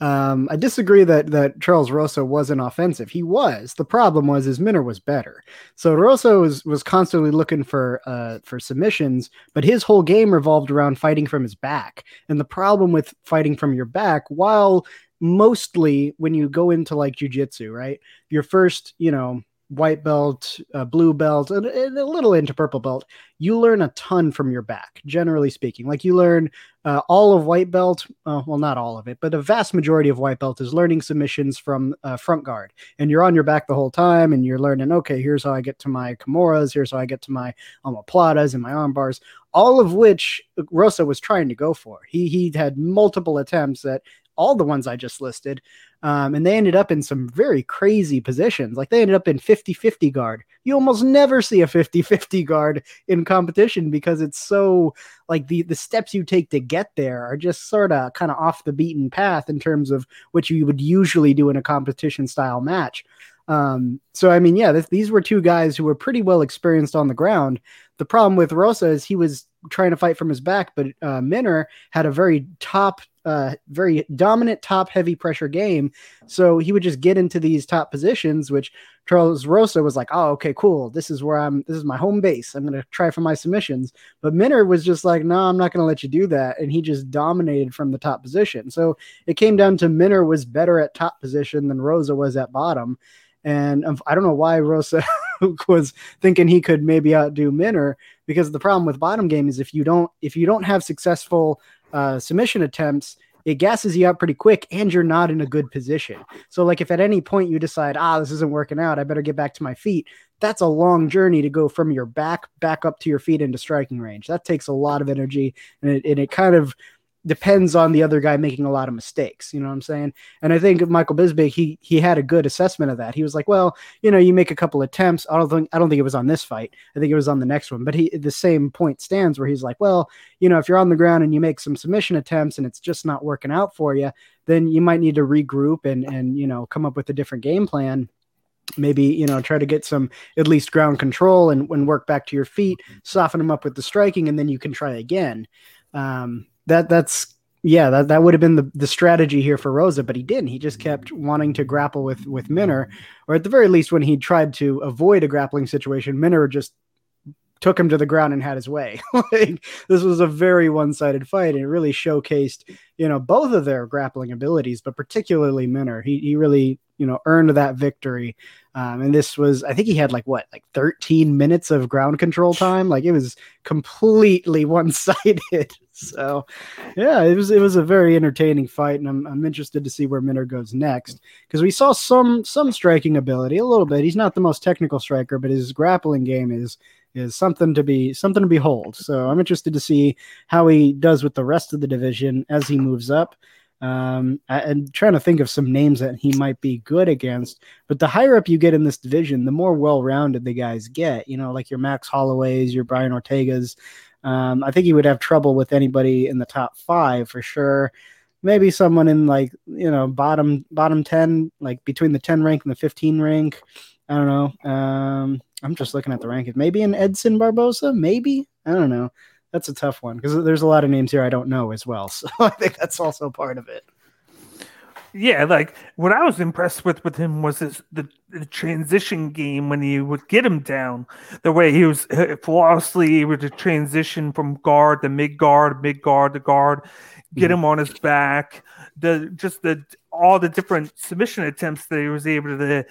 Um, I disagree that that Charles Rosa wasn't offensive. He was. The problem was his Minner was better. So Rosa was was constantly looking for uh, for submissions, but his whole game revolved around fighting from his back. And the problem with fighting from your back, while mostly when you go into like jujitsu, right? Your first, you know, white belt, uh, blue belt, and, and, a little into purple belt, you learn a ton from your back, generally speaking. Like you learn uh, all of white belt, uh, well, not all of it, but a vast majority of white belt is learning submissions from uh, front guard. And you're on your back the whole time, and you're learning, okay, here's how I get to my Kimuras, here's how I get to my omoplatas and my arm bars, all of which Rosa was trying to go for. He, he had multiple attempts at all the ones I just listed. Um, and they ended up in some very crazy positions. Like they ended up in 50 50 guard. You almost never see a 50 50 guard in competition because it's so like the, the steps you take to get there are just sort of kind of off the beaten path in terms of what you would usually do in a competition style match. Um, so I mean, yeah, this, these were two guys who were pretty well experienced on the ground. The problem with Rosa is he was trying to fight from his back, but uh, Minner had a very top, uh, very dominant top heavy pressure game. So he would just get into these top positions, which Charles Rosa was like, oh, okay, cool. This is where I'm, this is my home base. I'm going to try for my submissions. But Minner was just like, no, I'm not going to let you do that. And he just dominated from the top position. So it came down to Minner was better at top position than Rosa was at bottom. And I don't know why Rosa was thinking he could maybe outdo Minner because the problem with bottom game is if you don't if you don't have successful uh, submission attempts, it gasses you out pretty quick and you're not in a good position. So like if at any point you decide, ah, this isn't working out, I better get back to my feet. That's a long journey to go from your back back up to your feet into striking range. That takes a lot of energy and it, and it kind of depends on the other guy making a lot of mistakes. You know what I'm saying? And I think Michael Bisping, he he had a good assessment of that. He was like, well, you know, you make a couple attempts. I don't think I don't think it was on this fight. I think it was on the next one. But he the same point stands where he's like, well, you know, if you're on the ground and you make some submission attempts and it's just not working out for you, then you might need to regroup and and you know come up with a different game plan maybe you know try to get some at least ground control and, and work back to your feet soften them up with the striking and then you can try again um, that that's yeah, that, that would have been the, the strategy here for Rosa, but he didn't. He just kept wanting to grapple with with Minner, or at the very least, when he tried to avoid a grappling situation, Minner just took him to the ground and had his way. like this was a very one-sided fight, and it really showcased, you know, both of their grappling abilities, but particularly Minner. He he really, you know, earned that victory. Um, and this was, I think he had like what, like 13 minutes of ground control time. Like it was completely one-sided. So, yeah, it was it was a very entertaining fight, and I'm I'm interested to see where Minner goes next because we saw some some striking ability a little bit. He's not the most technical striker, but his grappling game is is something to be something to behold. So I'm interested to see how he does with the rest of the division as he moves up. Um, and trying to think of some names that he might be good against. But the higher up you get in this division, the more well-rounded the guys get. You know, like your Max Holloways, your Brian Ortegas. Um, I think he would have trouble with anybody in the top five for sure. Maybe someone in like you know bottom bottom ten, like between the ten rank and the fifteen rank. I don't know. Um, I'm just looking at the rankings. Maybe an Edson Barbosa. Maybe I don't know that's a tough one because there's a lot of names here I don't know as well. So I think that's also part of it. Yeah, like what I was impressed with with him was his the, the transition game when he would get him down. The way he was uh, flawlessly able to transition from guard to mid guard, mid guard to guard, get mm-hmm. him on his back. The just the all the different submission attempts that he was able to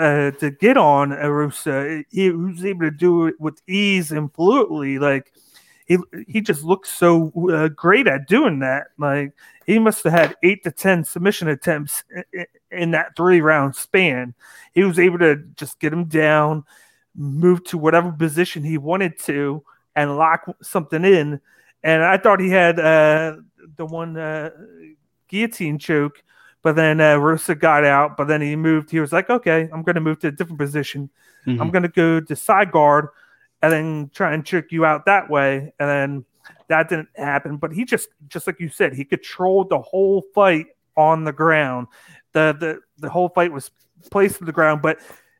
uh, to get on Arusa. He was able to do it with ease and fluently. Like he he just looks so uh, great at doing that. Like he must have had eight to ten submission attempts in, in that three round span. He was able to just get him down, move to whatever position he wanted to, and lock something in. And I thought he had uh, the one uh, guillotine choke, but then uh, Rosa got out. But then he moved. He was like, "Okay, I'm going to move to a different position. Mm-hmm. I'm going to go to side guard." And then try and trick you out that way. And then that didn't happen. But he just, just like you said, he controlled the whole fight on the ground. The the the whole fight was placed on the ground. But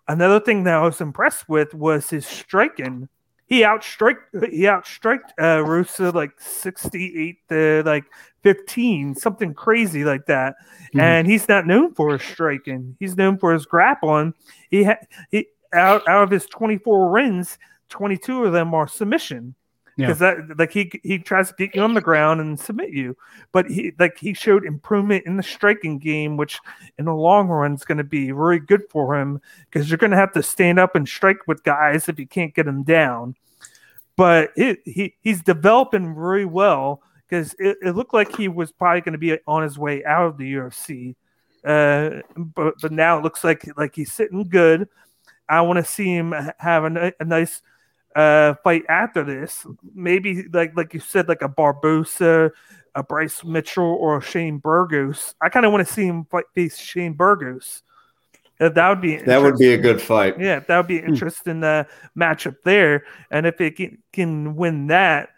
another thing that I was impressed with was his striking. He outstrike he outstriked uh, Rosa like sixty eight to like fifteen, something crazy like that. Mm-hmm. And he's not known for his striking. He's known for his grappling. He had he out out of his twenty four wins, 22 of them are submission. Because yeah. that like he he tries to get you on the ground and submit you. But he like he showed improvement in the striking game which in the long run is going to be very good for him. Because you're going to have to stand up and strike with guys if you can't get them down. But it, he he's developing really well. Because it, it looked like he was probably going to be on his way out of the UFC uh, but but now it looks like like he's sitting good. I want to see him have a, a nice uh, fight after this. Maybe like like you said, like a Barbosa, a Bryce Mitchell, or a Shane Burgos. I kind of want to see him fight face Shane Burgos. Uh, that would be that would be a good fight. Yeah, that would be an hmm. interesting uh, matchup there. And if it can, can win that,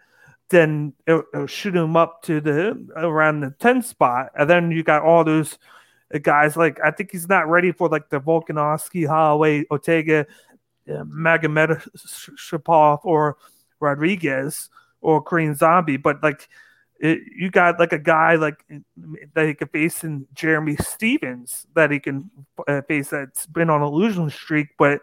then it'll, it'll, shoot him up to the around the 10 spot. And then you got all those uh, guys like I think he's not ready for like the Volkanovski, Holloway, Ortega, uh, Magomed Shapov, or Rodriguez or Korean Zombie, but like it, you got like a guy like that he could face in Jeremy Stephens that he can uh, face that's been on a losing streak, but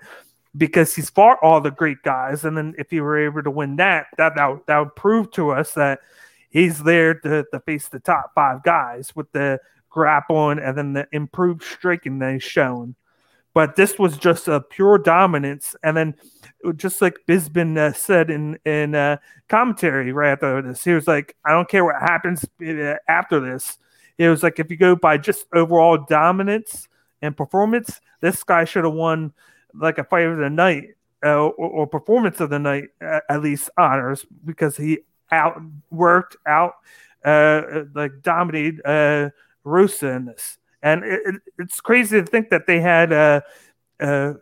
because he's fought all the great guys, and then if he were able to win that, that that would, that would prove to us that he's there to, to face the top five guys with the grappling and then the improved striking that he's shown. But this was just a pure dominance, and then just like Bisping uh, said in in uh, commentary right after this, he was like, "I don't care what happens uh, after this." It was like if you go by just overall dominance and performance, this guy should have won like a fight of the night uh, or, or, performance of the night uh, at least honors because he outworked out uh, like dominated uh, Rosa in this, and it, it, it's crazy to think that they had uh, uh,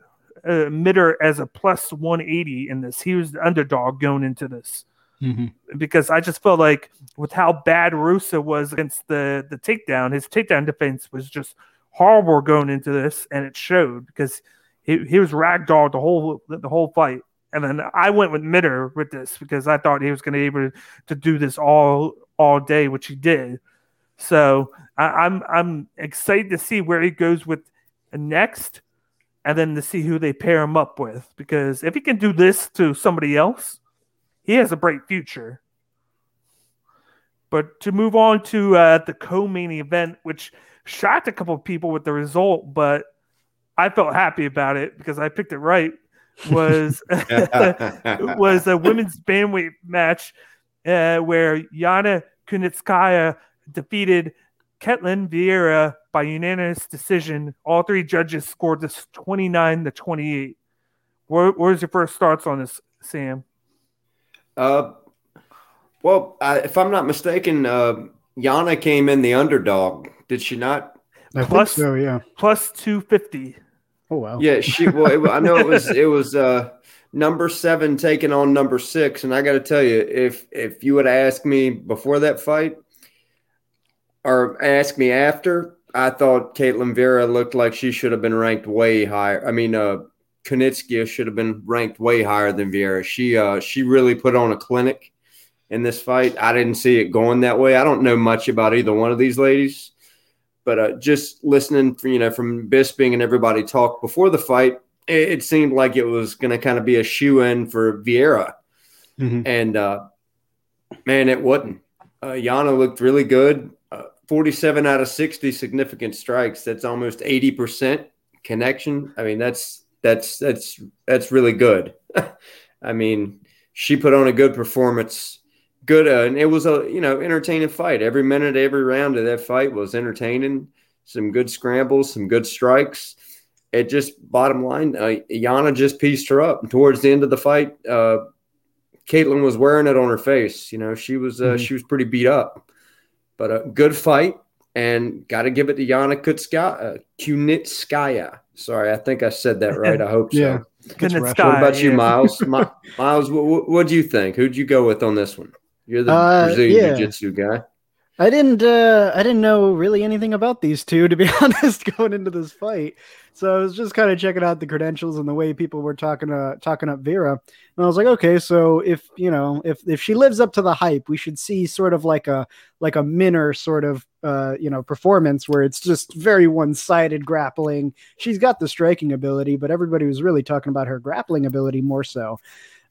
uh, Minner as a plus 180 in this. He was the underdog going into this. Mm-hmm. Because I just felt like with how bad Rosa was against the the takedown, his takedown defense was just horrible going into this, and it showed because he, he was ragdolled the whole the whole fight. And then I went with Minner with this because I thought he was going to be able to do this all all day, which he did. So I, I'm I'm excited to see where he goes with next and then to see who they pair him up with. Because if he can do this to somebody else, he has a bright future. But to move on to uh, the co-main event, which shocked a couple of people with the result, but I felt happy about it because I picked it right. Was was a women's bandweight match uh, where Yana Kunitskaya defeated Ketlen Vieira by unanimous decision. All three judges scored this 29 to 28. Where, where's your first thoughts on this, Sam? Uh, well, I, if I'm not mistaken, uh, Yana came in the underdog. Did she not? I plus, think so. Yeah, plus 250. Oh wow. Yeah, she. Well, it, I know it was. It was. uh number seven taking on number six. And I got to tell you, if if you would ask me before that fight, or ask me after, I thought Ketlen Vera looked like she should have been ranked way higher. I mean, uh, Kunitskaya should have been ranked way higher than Vera. She uh, she really put on a clinic in this fight. I didn't see it going that way. I don't know much about either one of these ladies, but uh, just listening, you know, from Bisping and everybody talk before the fight, it, it seemed like it was going to kind of be a shoe in for Vieira, mm-hmm. and uh, man, it wasn't. Uh, Yana looked really good. 47 out of 60 significant strikes. That's almost 80% connection. I mean, that's that's that's that's really good. I mean, she put on a good performance. Good, uh, and it was a you know entertaining fight. Every minute, every round of that fight was entertaining. Some good scrambles, some good strikes. It just bottom line, uh, Yana just pieced her up. And towards the end of the fight, uh, Ketlen was wearing it on her face. You know, she was uh, mm-hmm. she was pretty beat up. But a good fight, and got to give it to Yana Kutska, uh, Kunitskaya. Sorry, I think I said that right. I hope so. yeah. What about you, Miles? Miles, what, what do you think? Who'd you go with on this one? You're the uh, Brazilian yeah. Jiu-Jitsu guy. I didn't uh I didn't know really anything about these two to be honest going into this fight. So I was just kind of checking out the credentials and the way people were talking uh talking up Vera. And I was like, okay, so if you know, if if she lives up to the hype, we should see sort of like a like a Minner sort of uh, you know, performance where it's just very one-sided grappling. She's got the striking ability, but everybody was really talking about her grappling ability more so.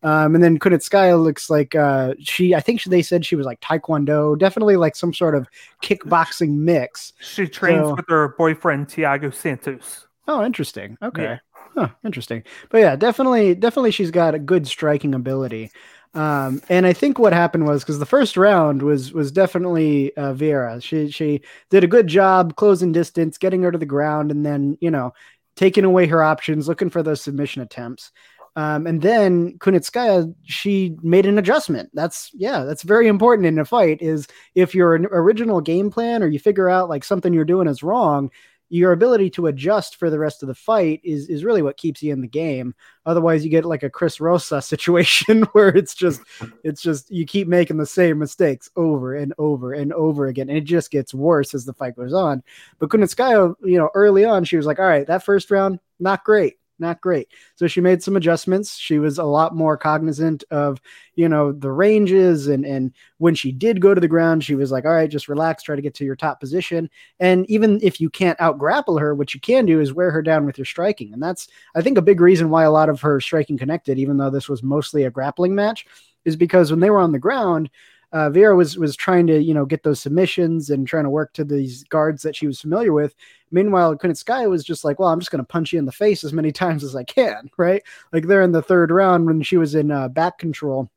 Um, and then Kunitskaya looks like uh, she, I think they said she was like Taekwondo, definitely like some sort of kickboxing mix. She trains so, with her boyfriend, Thiago Santos. Oh, interesting. Okay. Yeah. Huh, interesting. But yeah, definitely, definitely she's got a good striking ability. Um, and I think what happened was because the first round was was definitely uh, Vera. She she did a good job closing distance, getting her to the ground, and then you know taking away her options, looking for those submission attempts. Um, and then Kunitskaya, she made an adjustment. That's yeah, that's very important in a fight. Is if your original game plan or you figure out like something you're doing is wrong, your ability to adjust for the rest of the fight is is really what keeps you in the game. Otherwise, you get like a Chris Rosa situation where it's just it's just you keep making the same mistakes over and over and over again, and it just gets worse as the fight goes on. But Kunitskaya, you know, early on, she was like, "All right, that first round, not great." Not great. So she made some adjustments. She was a lot more cognizant of, you know, the ranges and and when she did go to the ground, she was like, "All right, just relax, try to get to your top position." And even if you can't out grapple her, what you can do is wear her down with your striking. And that's I think a big reason why a lot of her striking connected even though this was mostly a grappling match is because when they were on the ground, uh, Vera was was trying to you know get those submissions and trying to work to these guards that she was familiar with. Meanwhile, Kunitskaya was just like, well, I'm just going to punch you in the face as many times as I can, right? Like they're in the third round when she was in uh, back control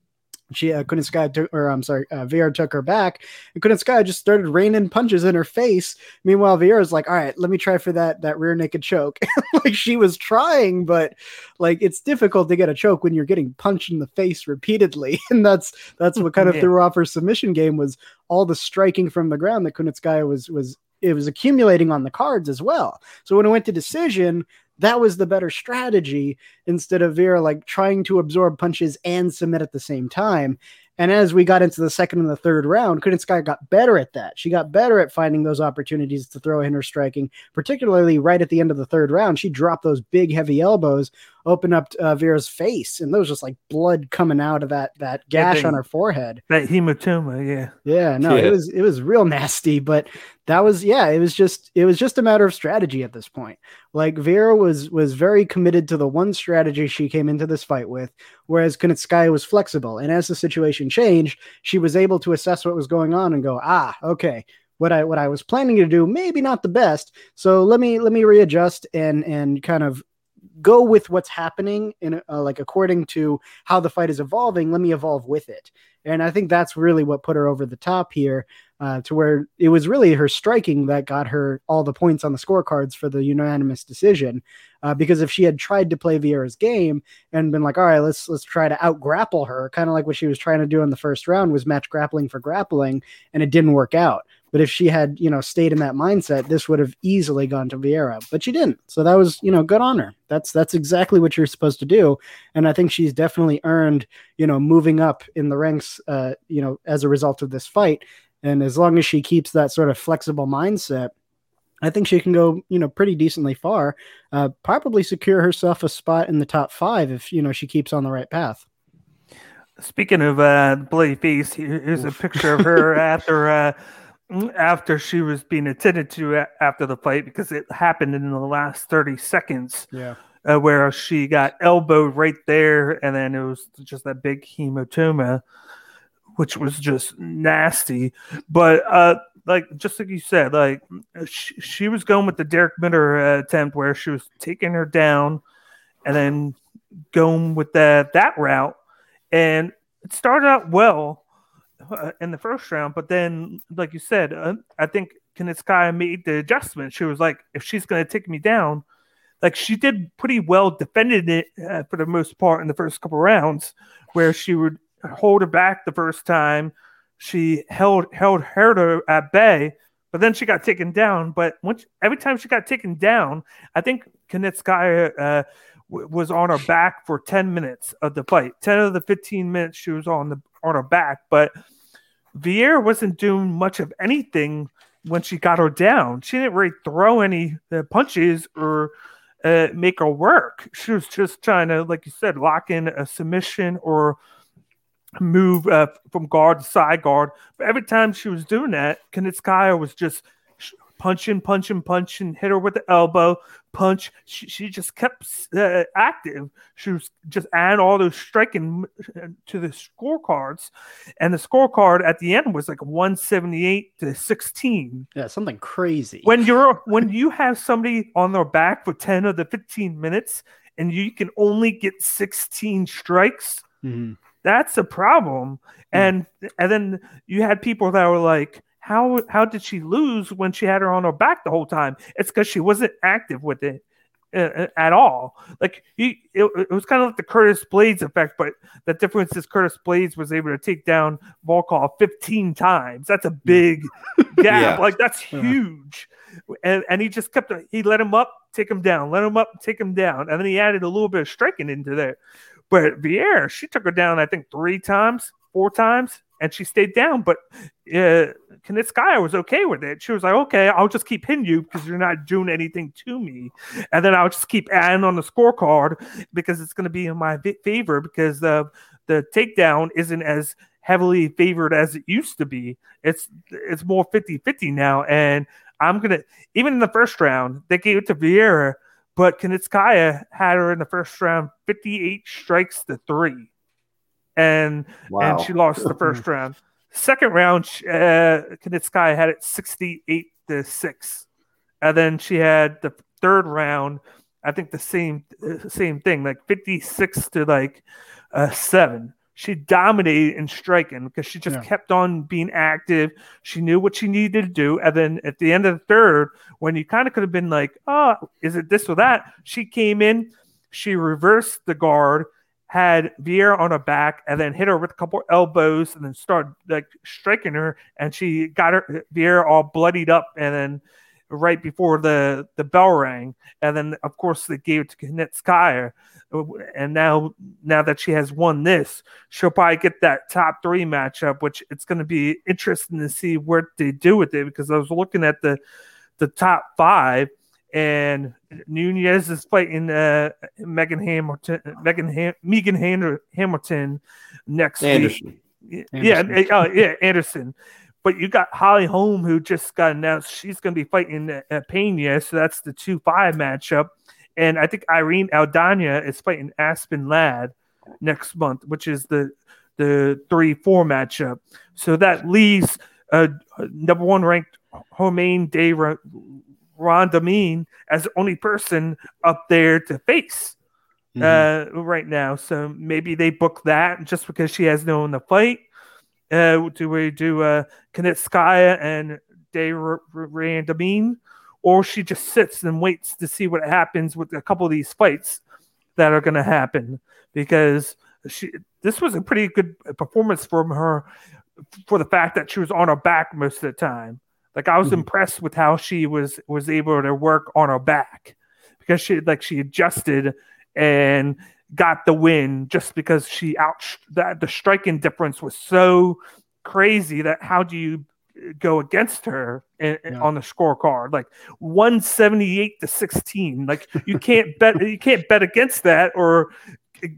she uh, Kunitskaya took, or I'm sorry, uh, Vieira took her back, and Kunitskaya just started raining punches in her face. Meanwhile, Vieira's like, "All right, let me try for that that rear naked choke." like she was trying, but like it's difficult to get a choke when you're getting punched in the face repeatedly, and that's that's what kind of yeah. threw off her submission game was all the striking from the ground that Kunitskaya was was it was accumulating on the cards as well. So when it went to decision, that was the better strategy instead of Vera like trying to absorb punches and submit at the same time. And as we got into the second and the third round, Kunitskaya got better at that. She got better at finding those opportunities to throw in her striking, particularly right at the end of the third round. She dropped those big, heavy elbows, opened up uh, Vera's face, and there was just like blood coming out of that that gash on her forehead. That hematoma, yeah, yeah. No, yeah. it was it was real nasty, but that was yeah. It was just it was just a matter of strategy at this point. Like Vera was was very committed to the one strategy she came into this fight with, whereas Kunitskaya was flexible. And as the situation changed, she was able to assess what was going on and go, ah, okay, what I what I was planning to do, maybe not the best. So let me let me readjust and and kind of go with what's happening in uh, like according to how the fight is evolving let me evolve with it. And i think that's really what put her over the top here uh, to where it was really her striking that got her all the points on the scorecards for the unanimous decision uh, because if she had tried to play Vieira's game and been like all right let's let's try to out grapple her kind of like what she was trying to do in the first round was match grappling for grappling and it didn't work out but if she had, you know, stayed in that mindset, this would have easily gone to Vieira. But she didn't. So that was, you know, good on her. That's that's exactly what you're supposed to do. And I think she's definitely earned, you know, moving up in the ranks, uh, you know, as a result of this fight. And as long as she keeps that sort of flexible mindset, I think she can go, you know, pretty decently far. Uh, probably secure herself a spot in the top five if you know she keeps on the right path. Speaking of uh, bloody face, here's a picture of her after uh, after she was being attended to after the fight because it happened in the last 30 seconds. Yeah. Uh, where she got elbowed right there, and then it was just that big hematoma, which was just nasty. But uh, like just like you said, like she, she was going with the Darrick Minner uh, attempt where she was taking her down, and then going with that that route, and it started out well uh, in the first round, but then, like you said, uh, I think Kunitskaya made the adjustment. She was like, if she's going to take me down, like she did pretty well defended it uh, for the most part in the first couple rounds, where she would hold her back the first time. She held held her at bay, but then she got taken down. But once every time she got taken down, I think Kunitskaya uh, was on her back for ten minutes of the fight. Ten of the fifteen minutes she was on the on her back, but Vieira wasn't doing much of anything when she got her down. She didn't really throw any uh, punches or uh, make her work. She was just trying to, like you said, lock in a submission or move uh, from guard to side guard. But every time she was doing that, Kunitskaya was just punching, punching, punching, hit her with the elbow, punch. She, she just kept uh, active. She was just adding all those striking to the scorecards. And the scorecard at the end was like 178 to 16. Yeah, something crazy. When you're when you have somebody on their back for 10 of the 15 minutes and you can only get 16 strikes, mm-hmm. that's a problem. Mm-hmm. And and then you had people that were like, how how did she lose when she had her on her back the whole time? It's because she wasn't active with it uh, uh at all. Like he, it, it, was kind of like the Curtis Blaydes effect, but the difference is Curtis Blaydes was able to take down Volkov 15 times. That's a big gap. Yeah. Like that's huge. and, and he just kept he let him up, take him down, let him up, take him down, and then he added a little bit of striking into there. But Vieira, she took her down, I think three times, four times, and she stayed down. But uh, Kunitskaya was okay with it. She was like, okay, I'll just keep hitting you because you're not doing anything to me. And then I'll just keep adding on the scorecard because it's going to be in my favor because the, the takedown isn't as heavily favored as it used to be. It's it's more 50-50 now. And I'm gonna even in the first round, they gave it to Vieira, but Kunitskaya had her in the first round 58 strikes to three and wow. and she lost the first round. Second round, uh, Kunitskaya had it 68 to 6. And then she had the third round, I think the same uh, same thing, like 56 to like uh, 7. She dominated in striking because she just yeah. kept on being active. She knew what she needed to do. And then at the end of the third, when you kind of could have been like, oh, is it this or that? She came in, she reversed the guard, had Vieira on her back and then hit her with a couple elbows and then started like striking her. And she got her Vieira all bloodied up and then right before the the bell rang. And then of course they gave it to Kunitskaya and now now that she has won this she'll probably get that top three matchup which it's going to be interesting to see what they do with it because I was looking at the the top five and Nunes is fighting uh, Megan Hamilton, Megan Ham- Megan Hamilton next Anderson. week. Anderson. Yeah, uh, yeah, Anderson. But you got Holly Holm, who just got announced she's going to be fighting uh, Pena, so that's the two five matchup. And I think Irene Aldana is fighting Aspen Ladd next month, which is the the three four matchup. So that leaves uh, number one ranked Germaine de Randamie as the only person up there to face mm-hmm. uh, right now. So maybe they book that just because she has no one to fight. Uh, do we do uh, Kunitskaya and De Randamie? Or she just sits and waits to see what happens with a couple of these fights that are going to happen because she this was a pretty good performance from her for the fact that she was on her back most of the time. Like I was mm-hmm. impressed with how she was was able to work on her back because she like she adjusted and got the win just because she out that the striking difference was so crazy that how do you go against her in, yeah. on the scorecard like 178 to 16 like you can't bet you can't bet against that or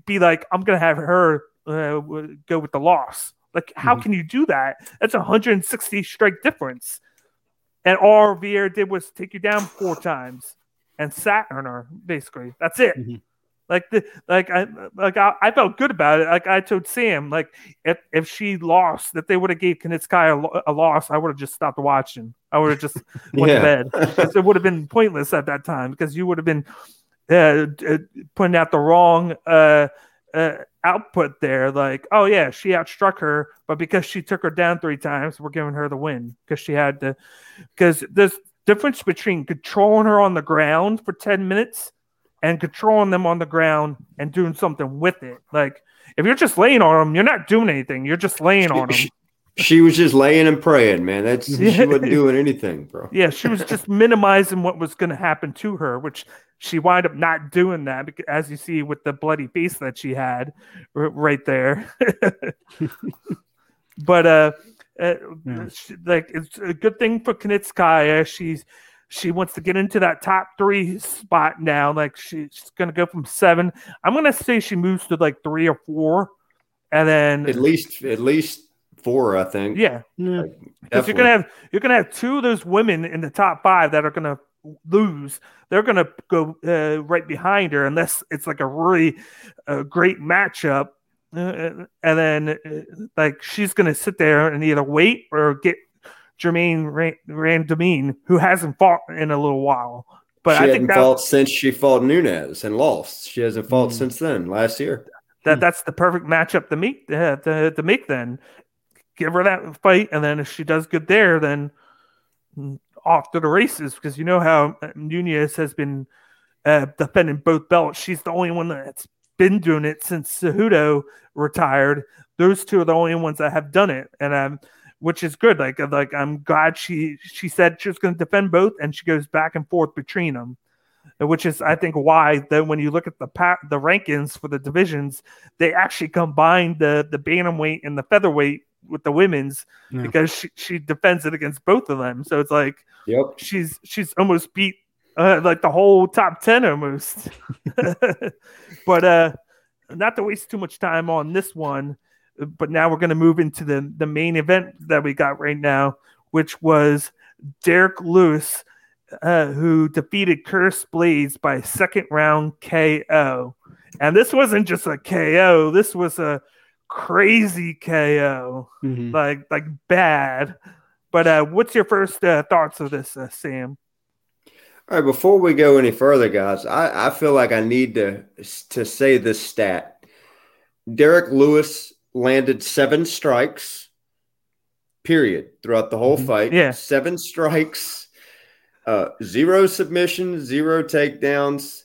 be like i'm gonna have her uh, go with the loss like how mm-hmm. can you do that that's a 160 strike difference and all Vieira did was take you down four times and sat on her. Basically, that's it. Mm-hmm. Like the like I like I, I, felt good about it. Like I told Sam, like if if she lost, that they would have gave Kunitskaya a, a, loss, I would have just stopped watching. I would have just went yeah. to bed. it would have been pointless at that time because you would have been uh, uh, putting out the wrong uh, uh, output there. Like, oh yeah, she outstruck her, but because she took her down three times, we're giving her the win because she had to. Because there's difference between controlling her on the ground for ten minutes and controlling them on the ground and doing something with it. Like, if you're just laying on them, you're not doing anything. You're just laying on them she was just laying and praying, man. That's she wasn't doing anything, bro. Yeah, she was just minimizing what was going to happen to her, which she wound up not doing that, because, as you see with the bloody face that she had right there. but uh, uh yeah. she, like it's a good thing for Kunitskaya. She's she wants to get into that top three spot now. Like she's going to go from seven. I'm going to say she moves to like three or four, and then at least at least four, I think. Yeah, because like, you're gonna have you're gonna have two of those women in the top five that are gonna lose. They're gonna go uh, right behind her unless it's like a really uh, great matchup. Uh, and then, uh, like, she's gonna sit there and either wait or get Germaine Randamie, who hasn't fought in a little while. But she I think that, fought since she fought Nunes and lost. She hasn't fought mm, since then. Last year. That that's the perfect matchup to meet uh, to, to make then give her that fight, and then if she does good there, then off to the races. Because you know how Nunes has been uh, defending both belts. She's the only one that's been doing it since Cejudo retired. Those two are the only ones that have done it, and um, which is good. Like like I'm glad she she said she was going to defend both, and she goes back and forth between them, which is I think why that when you look at the pa- the rankings for the divisions, they actually combine the the bantamweight and the featherweight with the women's yeah. because she, she defends it against both of them. So it's like yep. she's she's almost beat uh, like the whole top 10 almost. but uh not to waste too much time on this one, but now we're going to move into the the main event that we got right now, which was Derrick Lewis uh, who defeated Curtis Blaydes by second round KO. And this wasn't just a KO, this was a crazy KO, mm-hmm. like like bad. But uh, what's your first uh, thoughts of this, uh, Sam? All right, before we go any further, guys, I, I feel like I need to to say this stat. Derrick Lewis landed seven strikes, period, throughout the whole mm-hmm. fight. Yeah, seven strikes, uh, zero submissions, zero takedowns,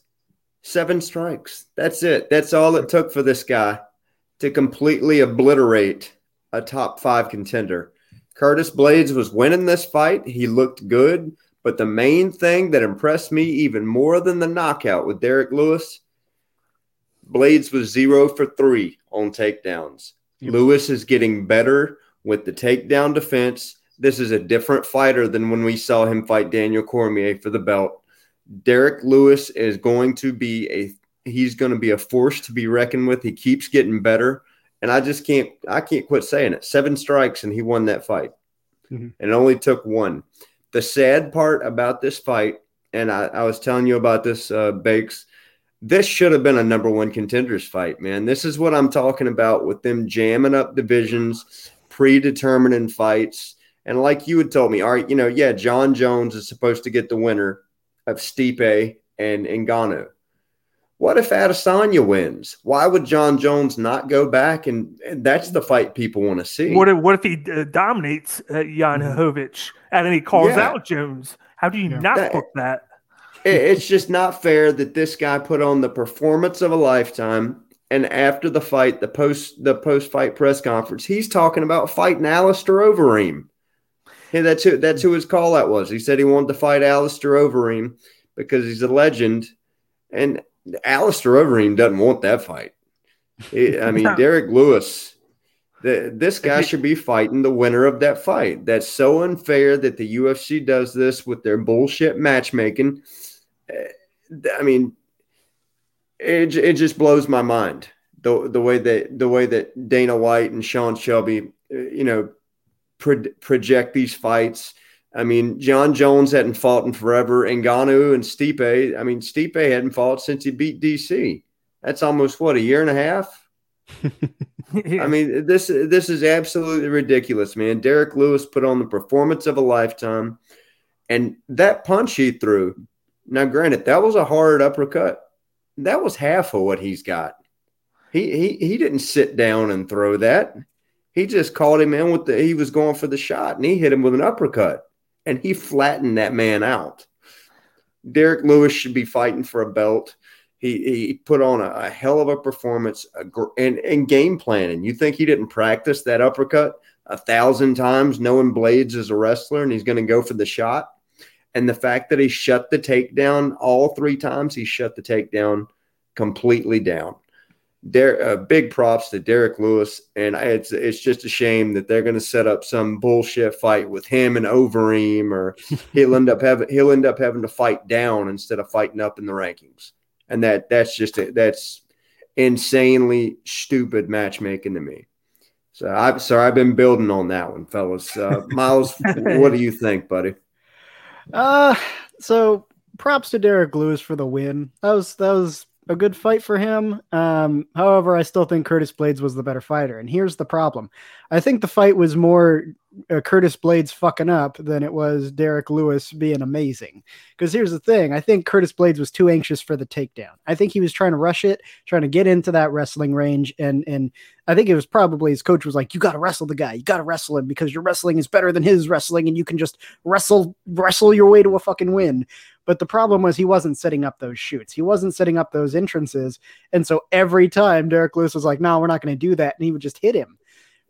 seven strikes. That's it. That's all it took for this guy to completely obliterate a top five contender. Curtis Blaydes was winning this fight. He looked good. But the main thing that impressed me even more than the knockout with Derrick Lewis, Blaydes was zero for three on takedowns. Yep. Lewis is getting better with the takedown defense. This is a different fighter than when we saw him fight Daniel Cormier for the belt. Derrick Lewis is going to be a he's going to be a force to be reckoned with. He keeps getting better, and I just can't I can't quit saying it. Seven strikes and he won that fight, mm-hmm. and it only took one. The sad part about this fight, and I, I was telling you about this, uh, Bakes. This should have been a number one contenders fight, man. This is what I'm talking about with them jamming up divisions, predetermining fights. And like you had told me, all right, you know, yeah, Jon Jones is supposed to get the winner of Stipe and Ngannou. What if Adesanya wins? Why would Jon Jones not go back? And, and that's the fight people want to see. What if, what if he uh, dominates uh, Jan Blachowicz and then he calls yeah. out Jones? How do you yeah. not that, book that? it's just not fair that this guy put on the performance of a lifetime. And after the fight, the post the post fight press conference, he's talking about fighting Alistair Overeem. Hey, that's who that's who his call out was. He said he wanted to fight Alistair Overeem because he's a legend. And Alistair Overeem doesn't want that fight. I mean, Derrick Lewis, the, this guy should be fighting the winner of that fight. That's so unfair that the UFC does this with their bullshit matchmaking. Eh, I mean, it, it just blows my mind the the way that the way that Dana White and Sean Shelby, eh, you know, pro- project these fights I mean, Jon Jones hadn't fought in forever. Ngannou and Stipe. I mean, Stipe hadn't fought since he beat DC. That's almost what a year and a half. yeah. I mean, this this is absolutely ridiculous, man. Derrick Lewis put on the performance of a lifetime, and that punch he threw. Now, granted, that was a hard uppercut. That was half of what he's got. He he he didn't sit down and throw that. He just called him in with the. He was going for the shot, and he hit him with an uppercut and he flattened that man out. Derrick Lewis should be fighting for a belt. He, he put on a, a hell of a performance a, and, and game planning. You think he didn't practice that uppercut a thousand times, knowing Blaydes is a wrestler and he's going to go for the shot? And the fact that he shut the takedown all three times, he shut the takedown completely down. Der- uh, big props to Derrick Lewis, and it's it's just a shame that they're going to set up some bullshit fight with him and Overeem, or he'll end up having he'll end up having to fight down instead of fighting up in the rankings, and that that's just a, that's insanely stupid matchmaking to me. So I've so I've been building on that one, fellas. Uh, Miles, what do you think, buddy? Uh, so props to Derrick Lewis for the win. That was that was a good fight for him. Um, however, I still think Curtis Blaydes was the better fighter. And here's the problem I think the fight was more uh, Curtis Blaydes fucking up than it was Derrick Lewis being amazing. Because here's the thing I think Curtis Blaydes was too anxious for the takedown. I think he was trying to rush it, trying to get into that wrestling range. And, and I think it was probably his coach was like, You got to wrestle the guy. You got to wrestle him because your wrestling is better than his wrestling and you can just wrestle, wrestle your way to a fucking win. But the problem was he wasn't setting up those shoots. He wasn't setting up those entrances. And so every time Derrick Lewis was like, no, we're not going to do that. And he would just hit him.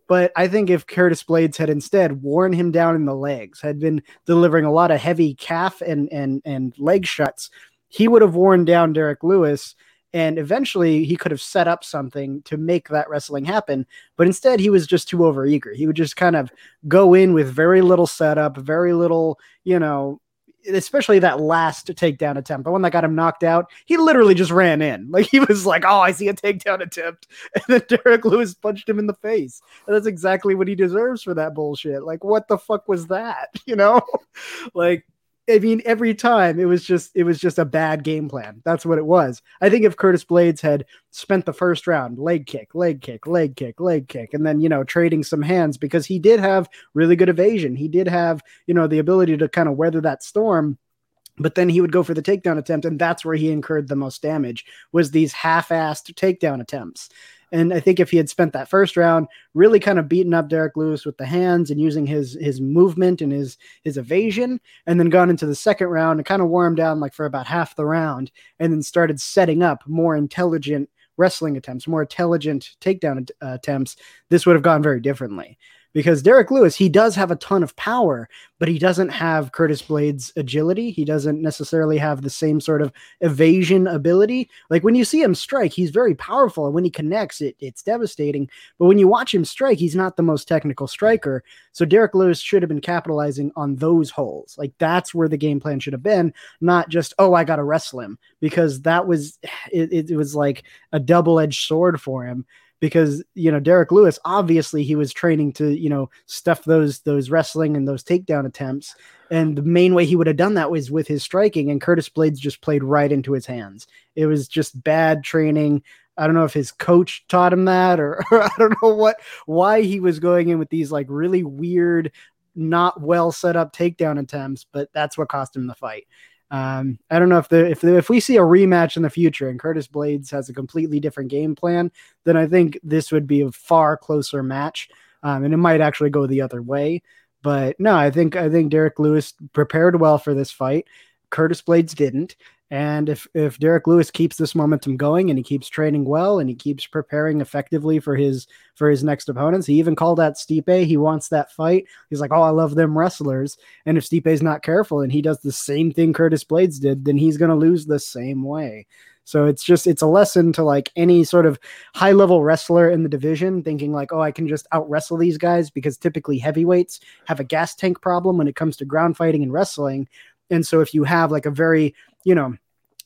But I think if Curtis Blaydes had instead worn him down in the legs, had been delivering a lot of heavy calf and and and leg shuts, he would have worn down Derrick Lewis. And eventually he could have set up something to make that wrestling happen. But instead, he was just too overeager. He would just kind of go in with very little setup, very little, you know, especially that last takedown attempt, the one that got him knocked out, he literally just ran in. Like he was like, "Oh, I see a takedown attempt," and then Derrick Lewis punched him in the face. And that's exactly what he deserves for that bullshit. Like, what the fuck was that? You know, like I mean, every time it was just it was just a bad game plan. That's what it was. I think if Curtis Blaydes had spent the first round leg kick, leg kick, leg kick, leg kick, and then you know trading some hands because he did have really good evasion. He did have you know the ability to kind of weather that storm but then he would go for the takedown attempt and that's where he incurred the most damage was these half-assed takedown attempts and I think if he had spent that first round really kind of beating up Derrick Lewis with the hands and using his his movement and his his evasion, and then gone into the second round and kind of him down like for about half the round, and then started setting up more intelligent wrestling attempts, more intelligent takedown uh, attempts, this would have gone very differently because Derrick Lewis, he does have a ton of power, but he doesn't have Curtis Blaydes' agility. He doesn't necessarily have the same sort of evasion ability. Like when you see him strike, he's very powerful, and when he connects, it, it's devastating. But when you watch him strike, he's not the most technical striker. So Derrick Lewis should have been capitalizing on those holes. Like that's where the game plan should have been, not just oh I got to wrestle him because that was it, it was like a double edged sword for him because you know Derrick Lewis obviously he was training to you know stuff those those wrestling and those takedown attempts. And the main way he would have done that was with his striking and Curtis Blaydes just played right into his hands. It was just bad training. I don't know if his coach taught him that or, or I don't know what why he was going in with these like really weird not well set up takedown attempts but that's what cost him the fight um, I don't know if the if the, if we see a rematch in the future and Curtis Blaydes has a completely different game plan, then I think this would be a far closer match, um, and it might actually go the other way. But no, I think I think Derrick Lewis prepared well for this fight. Curtis Blaydes didn't, and if if Derrick Lewis keeps this momentum going and he keeps training well and he keeps preparing effectively for his for his next opponents, he even called out Stipe. He wants that fight. He's like, "Oh, I love them wrestlers." And if Stipe's not careful and he does the same thing Curtis Blaydes did, then he's to lose the same way. So it's just it's a lesson to like any sort of high level wrestler in the division thinking like, oh, I can just out wrestle these guys because typically heavyweights have a gas tank problem when it comes to ground fighting and wrestling. And so if you have like a very, you know,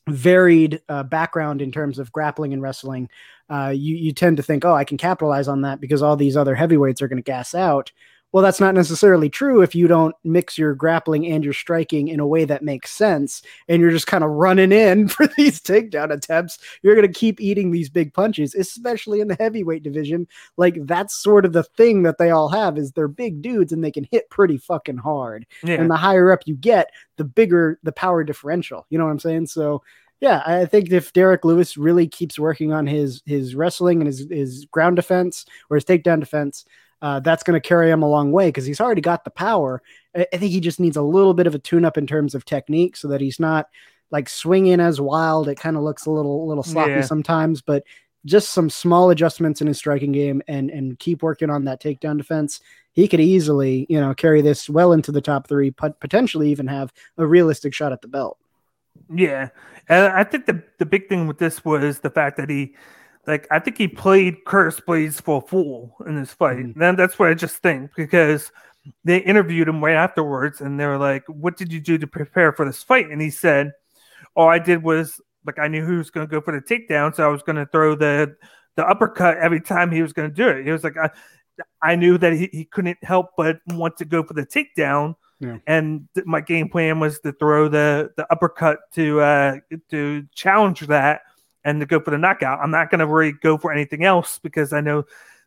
varied uh, background in terms of grappling and wrestling, uh, you you tend to think, oh, I can capitalize on that because all these other heavyweights are going to gas out. Well, that's not necessarily true if you don't mix your grappling and your striking in a way that makes sense, and you're just kind of running in for these takedown attempts. You're going to keep eating these big punches, especially in the heavyweight division. Like that's sort of the thing that they all have is they're big dudes and they can hit pretty fucking hard. Yeah. And the higher up you get, the bigger the power differential. You know what I'm saying? So yeah, I think if Derrick Lewis really keeps working on his his wrestling and his his ground defense or his takedown defense, uh, that's going to carry him a long way because he's already got the power. I, I, think he just needs a little bit of a tune up in terms of technique so that he's not like swinging as wild. It kind of looks a little little sloppy yeah. sometimes, but just some small adjustments in his striking game and and keep working on that takedown defense. He could easily, you know, carry this well into the top three, but potentially even have a realistic shot at the belt. Yeah, and I think the the big thing with this was the fact that he like I think he played Curtis Blaydes for a fool in this fight. Mm-hmm. And that's what I just think because they interviewed him right afterwards and they were like, What did you do to prepare for this fight? And he said, All I did was like I knew he was gonna go for the takedown, so I was gonna throw the the uppercut every time he was gonna do it. He was like I I knew that he, he couldn't help but want to go for the takedown. Yeah. And th- my game plan was to throw the the uppercut to uh to challenge that and to go for the knockout. I'm not going to really go for anything else because I know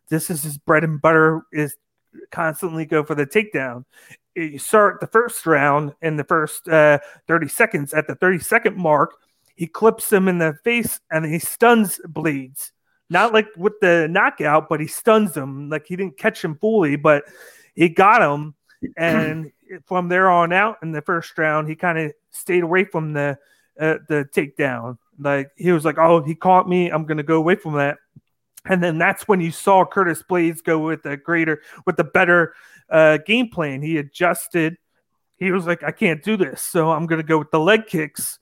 this is his bread and butter is constantly go for the takedown. You start the first round in the first uh, 30 seconds. At the 30 second mark, he clips him in the face and he stuns Blaydes. Not like with the knockout, but he stuns him. Like he didn't catch him fully, but he got him. And from there on out in the first round, he kind of stayed away from the uh, the takedown. Like he was like, "Oh, he caught me. I'm gonna go away from that." And then that's when you saw Curtis Blaydes go with the greater, with the better uh, game plan. He adjusted. He was like, I can't do this. So I'm to go with the leg kicks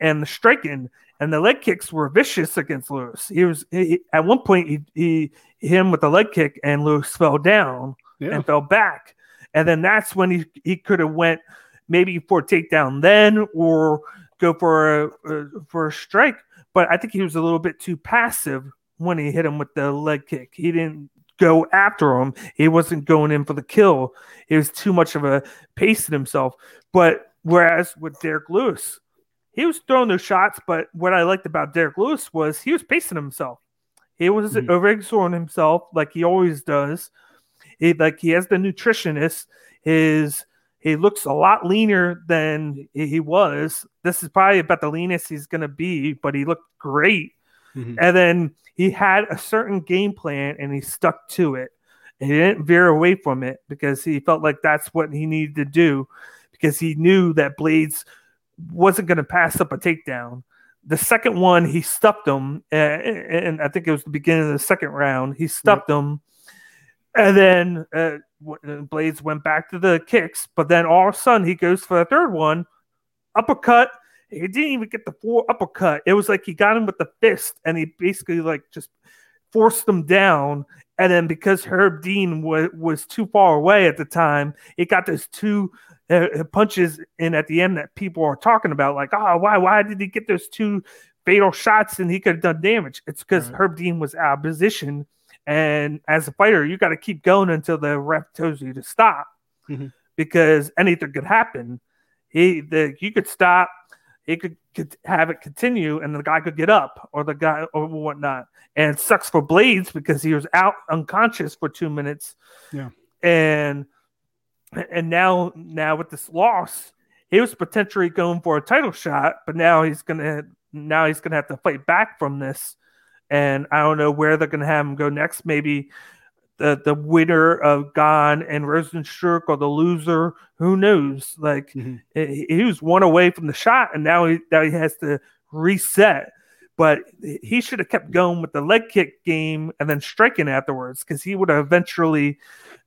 and the striking. And the leg kicks were vicious against Lewis. He was he, at one point he, he him with the leg kick and Lewis fell down yeah. and fell back. And then that's when he, he could have went maybe for a takedown then or go for a, for a strike. But I think he was a little bit too passive when he hit him with the leg kick. He didn't go after him. He wasn't going in for the kill. He was too much of a pace in himself. But whereas with Derrick Lewis, he was throwing those shots. But what I liked about Derrick Lewis was he was pacing himself. He was mm-hmm. overexerting himself like he always does. He like he has the nutritionist. His he looks a lot leaner than he was. This is probably about the leanest he's gonna be, but he looked great. Mm-hmm. And then he had a certain game plan and he stuck to it. And he didn't veer away from it because he felt like that's what he needed to do because he knew that Blaydes wasn't going to pass up a takedown. The second one, he stuffed him, and I think it was the beginning of the second round. He stuffed yep. him, and then uh, Blaydes went back to the kicks. But then all of a sudden, he goes for the third one, uppercut, he didn't even get the four uppercut. It was like he got him with the fist, and he basically like just forced him down. And then because Herb Dean was was too far away at the time, it got those two uh, punches in at the end that people are talking about. Like, oh, why why did he get those two fatal shots and he could have done damage? It's because right. Herb Dean was out of position. And as a fighter, you got to keep going until the ref tells you to stop, mm-hmm. because anything could happen. He the you could stop he could, could have it continue and the guy could get up or the guy or whatnot. And it sucks for Blaydes because he was out unconscious for two minutes. Yeah. And and now now with this loss, he was potentially going for a title shot, but now he's gonna now he's gonna have to fight back from this. And I don't know where they're gonna have him go next. Maybe the the winner of Gane and Rozenstruik or the loser. Who knows? Like mm-hmm. he, he, was one away from the shot, and now he now he has to reset. But he should have kept going with the leg kick game and then striking afterwards because he would have eventually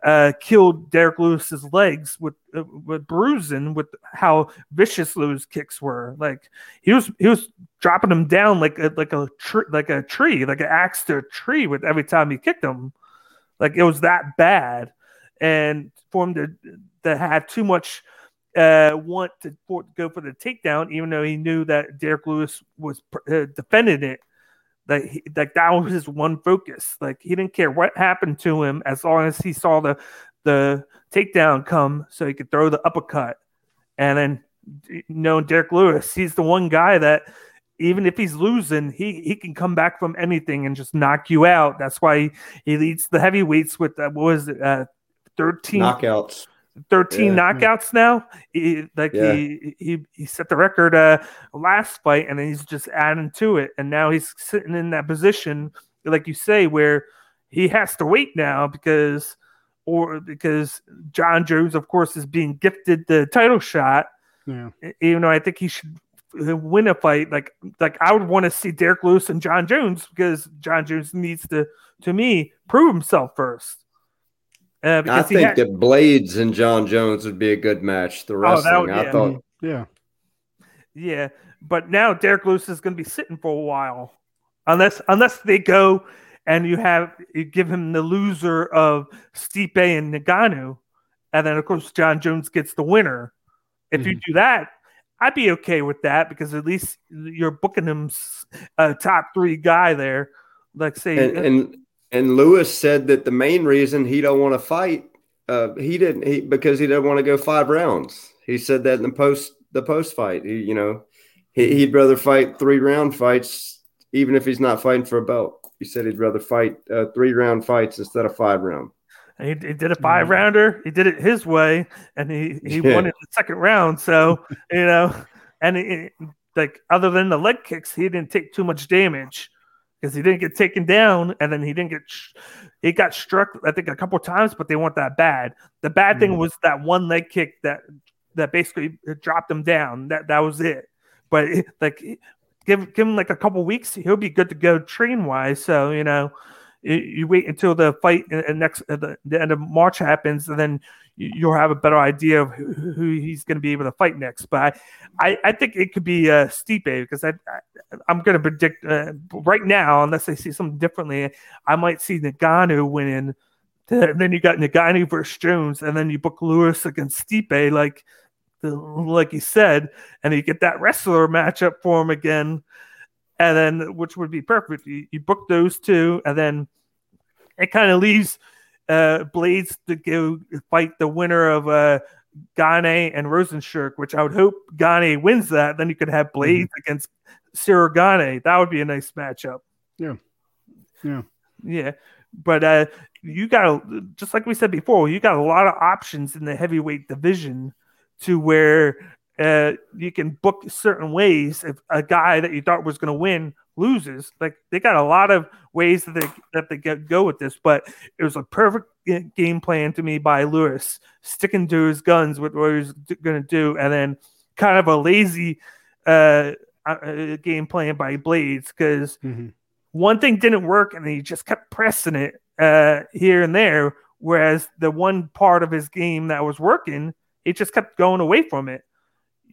uh, killed Derrick Lewis's legs with uh, with bruising with how vicious Lewis kicks were. Like he was he was dropping him down like a like a tree like a tree like an axe to a tree with every time he kicked him. Like it was that bad, and for him to to have too much uh, want to for, go for the takedown, even though he knew that Derrick Lewis was uh, defending it. Like, like that was his one focus. Like he didn't care what happened to him as long as he saw the the takedown come, so he could throw the uppercut. And then, you know, Derrick Lewis, he's the one guy that even if he's losing, he he can come back from anything and just knock you out. That's why he, he leads the heavyweights with uh, what was it, uh, thirteen knockouts. 13 yeah. knockouts now. He, like yeah. he, he he set the record uh last fight and then he's just adding to it and now he's sitting in that position like you say where he has to wait now because or because Jon Jones of course is being gifted the title shot. Yeah. Even though I think he should win a fight, like like I would want to see Derrick Lewis and Jon Jones because Jon Jones needs to, to me, prove himself first. Uh, I think had, that Blaydes and Jon Jones would be a good match. The wrestling, oh, would, yeah. I thought, yeah, yeah. But now Derrick Lewis is going to be sitting for a while, unless unless they go and you have you give him the loser of Stipe and Ngannou, and then of course Jon Jones gets the winner. If mm-hmm. you do that, I'd be okay with that because at least you're booking him a top three guy there. Like say, and, and, and Lewis said that the main reason he don't want to fight, uh, he didn't he because he didn't want to go five rounds. He said that in the post the post fight. He, you know, he, would rather fight three round fights even if he's not fighting for a belt. He said he'd rather fight uh, three round fights instead of five round. He, he, did a five mm. rounder. He did it his way, and he he yeah. won in the second round. So you know, and it, like other than the leg kicks, he didn't take too much damage because he didn't get taken down, and then he didn't get he got struck. I think a couple times, but they weren't that bad. The bad mm thing was that one leg kick that that basically dropped him down. That that was it. But eh, like eh, give give him like a couple weeks, he'll be good to go train wise. So you know you, you wait until the fight and next uh, the, the end of March happens, and then you'll have a better idea of who, he's going to be able to fight next. But I, I, I think it could be uh, Stipe because I, I am going to predict uh, right now, unless I see something differently, I might see Ngannou winning. Then you got Ngannou versus Jones, and then you book Lewis against Stipe, like the, like you said, and you get that wrestler matchup for him again, and then which would be perfect. You, you book those two, and then it kind of leaves uh, Blaydes to go fight the winner of uh, Gane and Rozenstruik, which I would hope Gane wins that. Then you could have Blaydes mm-hmm. against Ciryl Gane. That would be a nice matchup. Yeah. Yeah. Yeah. But uh, you got, just like we said before, you got a lot of options in the heavyweight division to where uh, you can book certain ways if a guy that you thought was going to win loses. Like they got a lot of ways that they that they get, go with this, but it was a perfect game plan to me by Lewis, sticking to his guns with what he was going to do, and then kind of a lazy uh, uh, game plan by Blaydes because mm-hmm. one thing didn't work, and he just kept pressing it uh, here and there. Whereas the one part of his game that was working, it just kept going away from it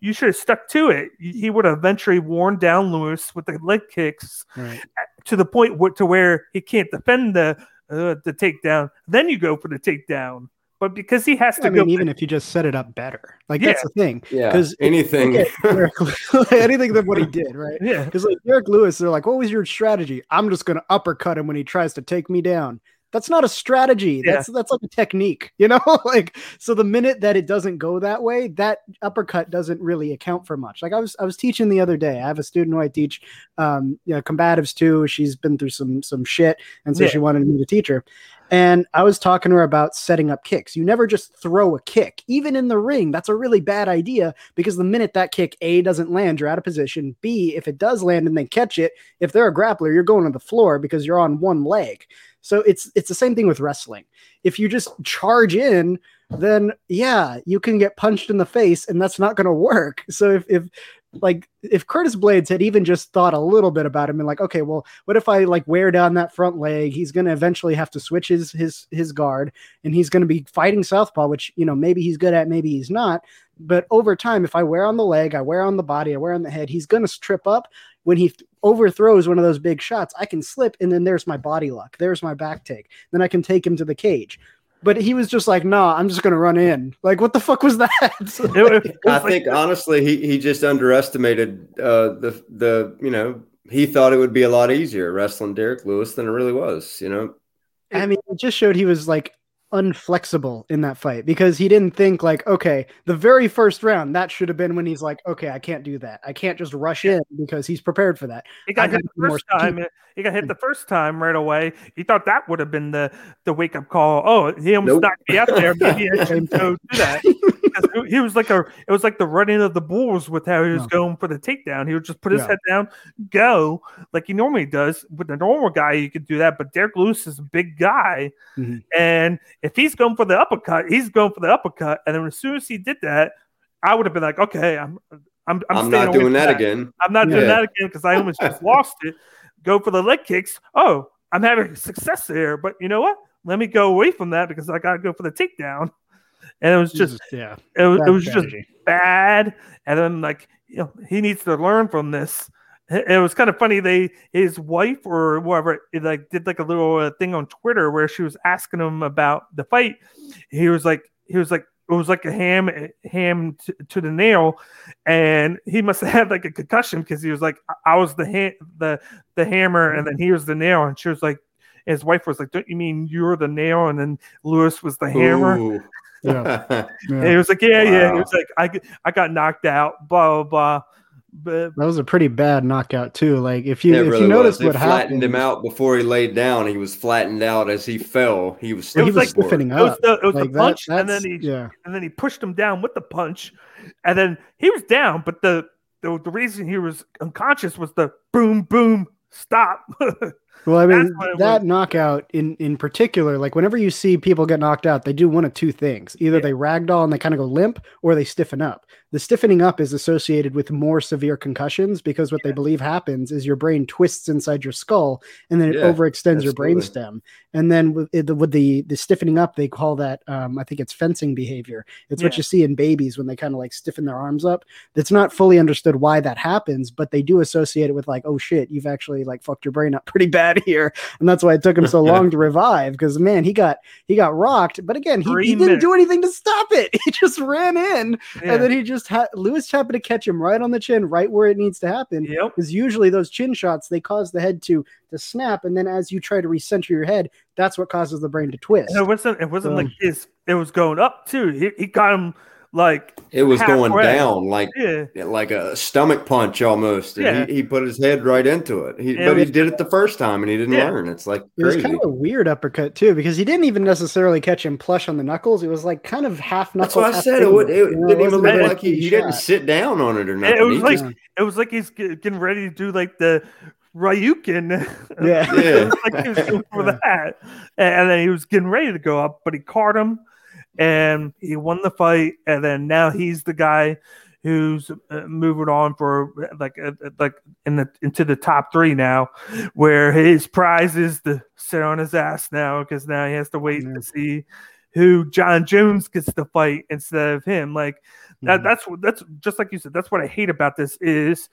you should have stuck to it. He would have eventually worn down Lewis with the leg kicks right. to the point where, to where he can't defend the uh, the takedown. Then you go for the takedown. But because he has to, I mean, even if you just set it up better, like yeah. that's the thing. Yeah, because anything, anything than what he did, right? Yeah, because like Derrick Lewis, they're like, "What was your strategy?" I'm just going to uppercut him when he tries to take me down. That's not a strategy. Yeah. That's that's like a technique, you know? like so the minute that it doesn't go that way, that uppercut doesn't really account for much. Like I was I was teaching the other day. I have a student who I teach um you know, combatives too. She's been through some some shit and so yeah. she wanted me to teach her. And I was talking to her about setting up kicks. You never just throw a kick, even in the ring. That's a really bad idea because the minute that kick A doesn't land, you're out of position. B, if it does land and they catch it, if they're a grappler, you're going to the floor because you're on one leg. So it's it's the same thing with wrestling. If you just charge in, then yeah, you can get punched in the face and that's not going to work. So if if like if Curtis Blaydes had even just thought a little bit about him and like, okay, well, what if I like wear down that front leg? He's to eventually have to switch his his his guard, and he's to be fighting southpaw, which you know maybe he's good at, maybe he's not. But over time, if I wear on the leg, I wear on the body, I wear on the head, he's to trip up when he overthrows one of those big shots, I can slip and then there's my body lock. There's my back take. Then I can take him to the cage. But he was just like, nah, I'm just gonna run in. Like, what the fuck was that? I think honestly, he, he just underestimated uh, the the you know he thought it would be a lot easier wrestling Derrick Lewis than it really was. You know, I mean, it just showed he was like unflexible in that fight because he didn't think like okay the very first round that should have been when he's like okay i can't do that i can't just rush in because he's prepared for that he got hit the first time he got hit the first time right away he thought that would have been the the wake-up call oh he almost nope. knocked me out there maybe i should go do that he was like a it was like the running of the bulls with how he was no. going for the takedown. He would just put his yeah. head down, go like he normally does. With a normal guy, you could do that, but Derrick Lewis is a big guy, mm-hmm. and if he's going for the uppercut, he's going for the uppercut. And then as soon as he did that, I would have been like, okay, I'm I'm I'm, I'm not doing that, that, again. I'm not yeah. doing that again because I almost just lost it. Go for the leg kicks. Oh, I'm having success there, but you know what? Let me go away from that because I got to go for the takedown and it was just yeah, it was, it was just bad. And then like you know, he needs to learn from this. It was kind of funny. They his wife or whoever like did like a little uh, thing on Twitter where she was asking him about the fight. He was like he was like it was like a ham ham to, to the nail, and he must have had like a concussion because he was like I was the ha- the the hammer and then he was the nail, and she was like his wife was like, "Don't you mean you're the nail?" And then Lewis was the hammer. Ooh. Yeah. yeah. He was like, yeah, wow. yeah. He was like, I, I got knocked out, blah, blah, blah. But that was a pretty bad knockout too. Like if you if really you notice what flattened happened, him out before he laid down. He was flattened out as he fell. He was still he was like stiffening up. It was the, it was like the punch, that, and then he yeah. and then he pushed him down with the punch, and then he was down. But the the, the reason he was unconscious was the boom boom stop. Well, I mean that was. knockout in in particular, like whenever you see people get knocked out, they do one of two things: either yeah. they ragdoll and they kind of go limp, or they stiffen up. The stiffening up is associated with more severe concussions because what yeah. they believe happens is your brain twists inside your skull and then it yeah, overextends your brainstem. And then with, it, with, the the stiffening up, they call that um, I think it's fencing behavior. It's what you see in babies when they kind of like stiffen their arms up. It's not fully understood why that happens, but they do associate it with like, oh shit, you've actually like fucked your brain up pretty bad here, and that's why it took him so long to revive. Because man, he got he got rocked, but again, he, he didn't do anything to stop it. He just ran in, yeah. and then he just had Lewis happened to catch him right on the chin, right where it needs to happen. Yep. Because usually those chin shots they cause the head to to snap, and then as you try to recenter your head, that's what causes the brain to twist. And it wasn't. It wasn't like his. It was going up too. He, he got him like it was going down like yeah. like a stomach punch almost. And yeah. he, he put his head right into it. He, but he did it the first time and he didn't yeah. learn. It's like crazy. it was kind of a weird uppercut too because he didn't even necessarily catch him plush on the knuckles. It was like kind of half knuckles. That's what I said. It, would, it, you know, didn't even look like he, he didn't sit down on it or nothing. It was like it was like he's getting ready to do like the Ryukin. Yeah, yeah. like he was going for that, and then he was getting ready to go up, but he caught him and he won the fight, and then now he's the guy who's uh, moving on for like uh, uh, like in the into the top three now, where his prize is to sit on his ass now because now he has to wait to see who Jon Jones gets to fight instead of him. Like that, mm-hmm. that's that's just like you said. That's what I hate about this is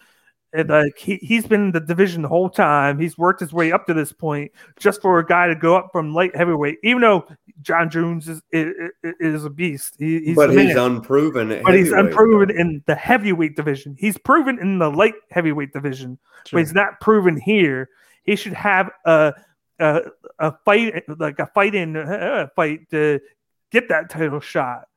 and like he, he's been in the division the whole time. He's worked his way up to this point just for a guy to go up from light heavyweight, even though Jon Jones is is, is a beast. He, he's but he's unproven. But he's unproven though. in the heavyweight division. He's proven in the light heavyweight division, but he's not proven here. He should have a a, a fight like a fight in a fight to get that title shot.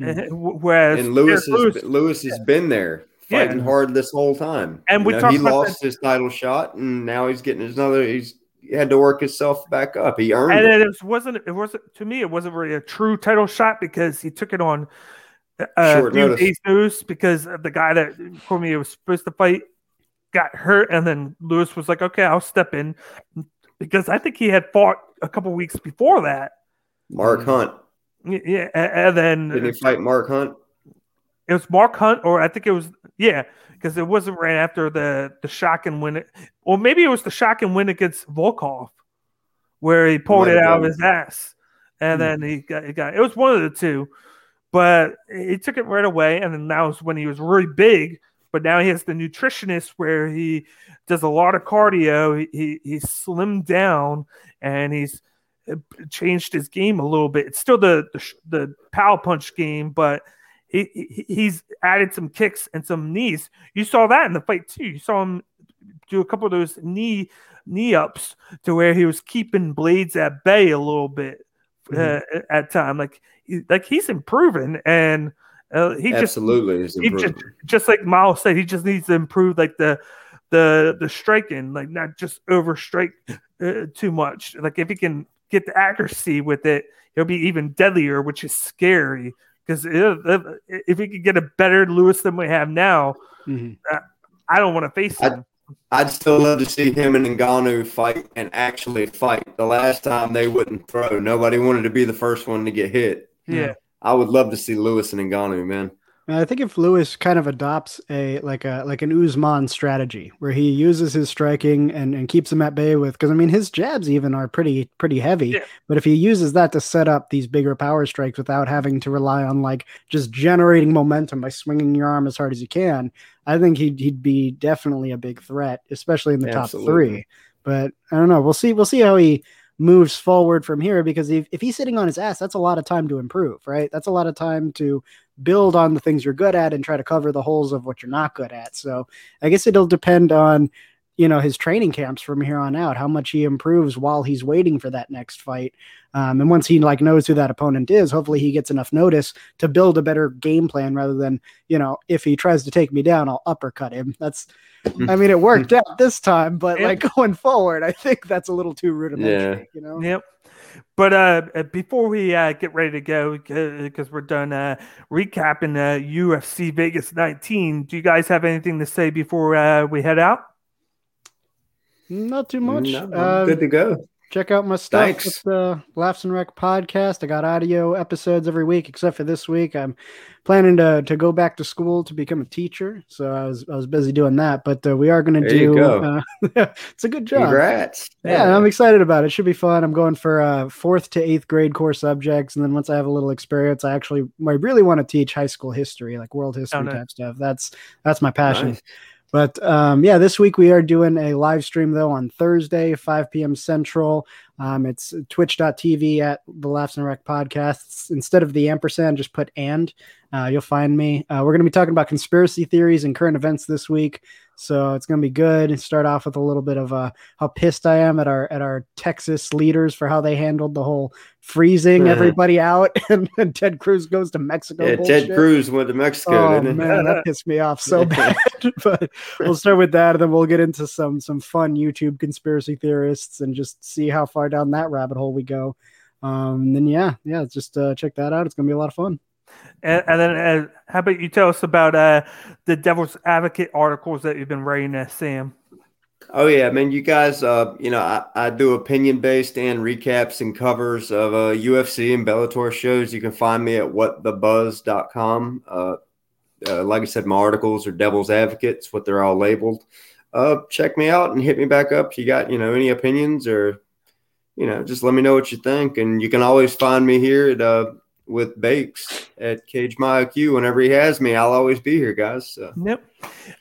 Mm-hmm. Whereas and Lewis, Lewis, Lewis has yeah. been there fighting yeah. hard this whole time. And we you know, he lost his title shot, and now he's getting another. He's he had to work himself back up. He earned and it. it wasn't. It wasn't to me. It wasn't really a true title shot because he took it on uh, Short notice. because the guy that Cormier was supposed to fight got hurt, and then Lewis was like, "Okay, I'll step in," because I think he had fought a couple weeks before that. Mark Hunt. Yeah, and then did he fight Mark Hunt? It was Mark Hunt, or I think it was yeah, because it wasn't right after the the shock and win it, or maybe it was the shock and win against Volkov, where he pulled it out of his ass, and mm-hmm. then he got, he got it was one of the two, but he took it right away, and then that was when he was really big. But now he has the nutritionist where he does a lot of cardio. He he, he slimmed down and he's uh, changed his game a little bit. It's still the the, the power punch game, but he, he's added some kicks and some knees. You saw that in the fight too. You saw him do a couple of those knee knee ups to where he was keeping Blaydes at bay a little bit uh, mm-hmm. at time. Like like he's improving and uh, he absolutely just, he just just like Miles said, he just needs to improve like the the the striking, like not just over strike uh, too much. Like if he can get the accuracy with it, he'll be even deadlier, which is scary because if, if we could get a better Lewis than we have now, mm-hmm. Uh, I don't want to face him. I'd, I'd, still love to see him and Ngannou fight and actually fight. The last time they wouldn't throw, nobody wanted to be the first one to get hit. Yeah, I would love to see Lewis and Ngannou, man. I think if Lewis kind of adopts a like a like an Usman strategy where he uses his striking and, and keeps him at bay with because I mean his jabs even are pretty pretty heavy. Yeah. But if he uses that to set up these bigger power strikes without having to rely on like just generating momentum by swinging your arm as hard as you can, I think he'd he'd be definitely a big threat, especially in the Absolutely. top three. But I don't know. We'll see. We'll see how he moves forward from here because if, if he's sitting on his ass, that's a lot of time to improve, right? That's a lot of time to build on the things you're good at and try to cover the holes of what you're not good at. So I guess it'll depend on you know his training camps from here on out how much he improves while he's waiting for that next fight. Um, and once he like knows who that opponent is hopefully he gets enough notice to build a better game plan rather than you know if he tries to take me down i'll uppercut him. That's i mean it worked out this time but like going forward i think that's a little too rudimentary yeah. you know? Yep but uh, uh, before we uh, get ready to go, because we're done uh, recapping UFC Vegas 19, do you guys have anything to say before uh, we head out? Not too much. No, I'm Uh, good to go. Check out my stuff Thanks. with the Laughs and Rec podcast. I got audio episodes every week, except for this week. I'm planning to to go back to school to become a teacher, so I was I was busy doing that. But uh, we are going to do. go. Uh, it's a good job. Congrats. Yeah, I'm excited about it. It should be fun. I'm going for uh, fourth to eighth grade core subjects, and then once I have a little experience, I actually I really want to teach high school history, like world history nice. type stuff. That's that's my passion. Nice. But um, yeah, this week we are doing a live stream though on Thursday, 5 p.m. Central. Um, it's twitch.tv at the Laughs and Rec podcasts. Instead of the ampersand, just put and. Uh, you'll find me. Uh, we're going to be talking about conspiracy theories and current events this week. So it's going to be good. Start off with a little bit of uh, how pissed I am at our at our Texas leaders for how they handled the whole freezing Mhm. everybody out, and, and Ted Cruz goes to Mexico. Yeah, bullshit. Ted Cruz went to Mexico, Oh man, that pissed me off so bad. but we'll start with that, and then we'll get into some some fun YouTube conspiracy theorists and just see how far down that rabbit hole we go. Um, and then yeah, yeah, just uh, check that out. It's gonna be a lot of fun. And, and then, uh, how about you tell us about uh, the Devil's Advocate articles that you've been writing, uh, Sam? Oh yeah, man. You guys, uh, you know, I, I do opinion based and recaps and covers of uh, UFC and Bellator shows. You can find me at whatthebuzz.com. Uh, uh, like I said, my articles are Devil's Advocates, what they're all labeled. Uh, check me out and hit me back up if you got, you know, any opinions or, you know, just let me know what you think. And you can always find me here at uh, with Bakes at Cage My IQ. Whenever he has me, I'll always be here, guys. So. Yep.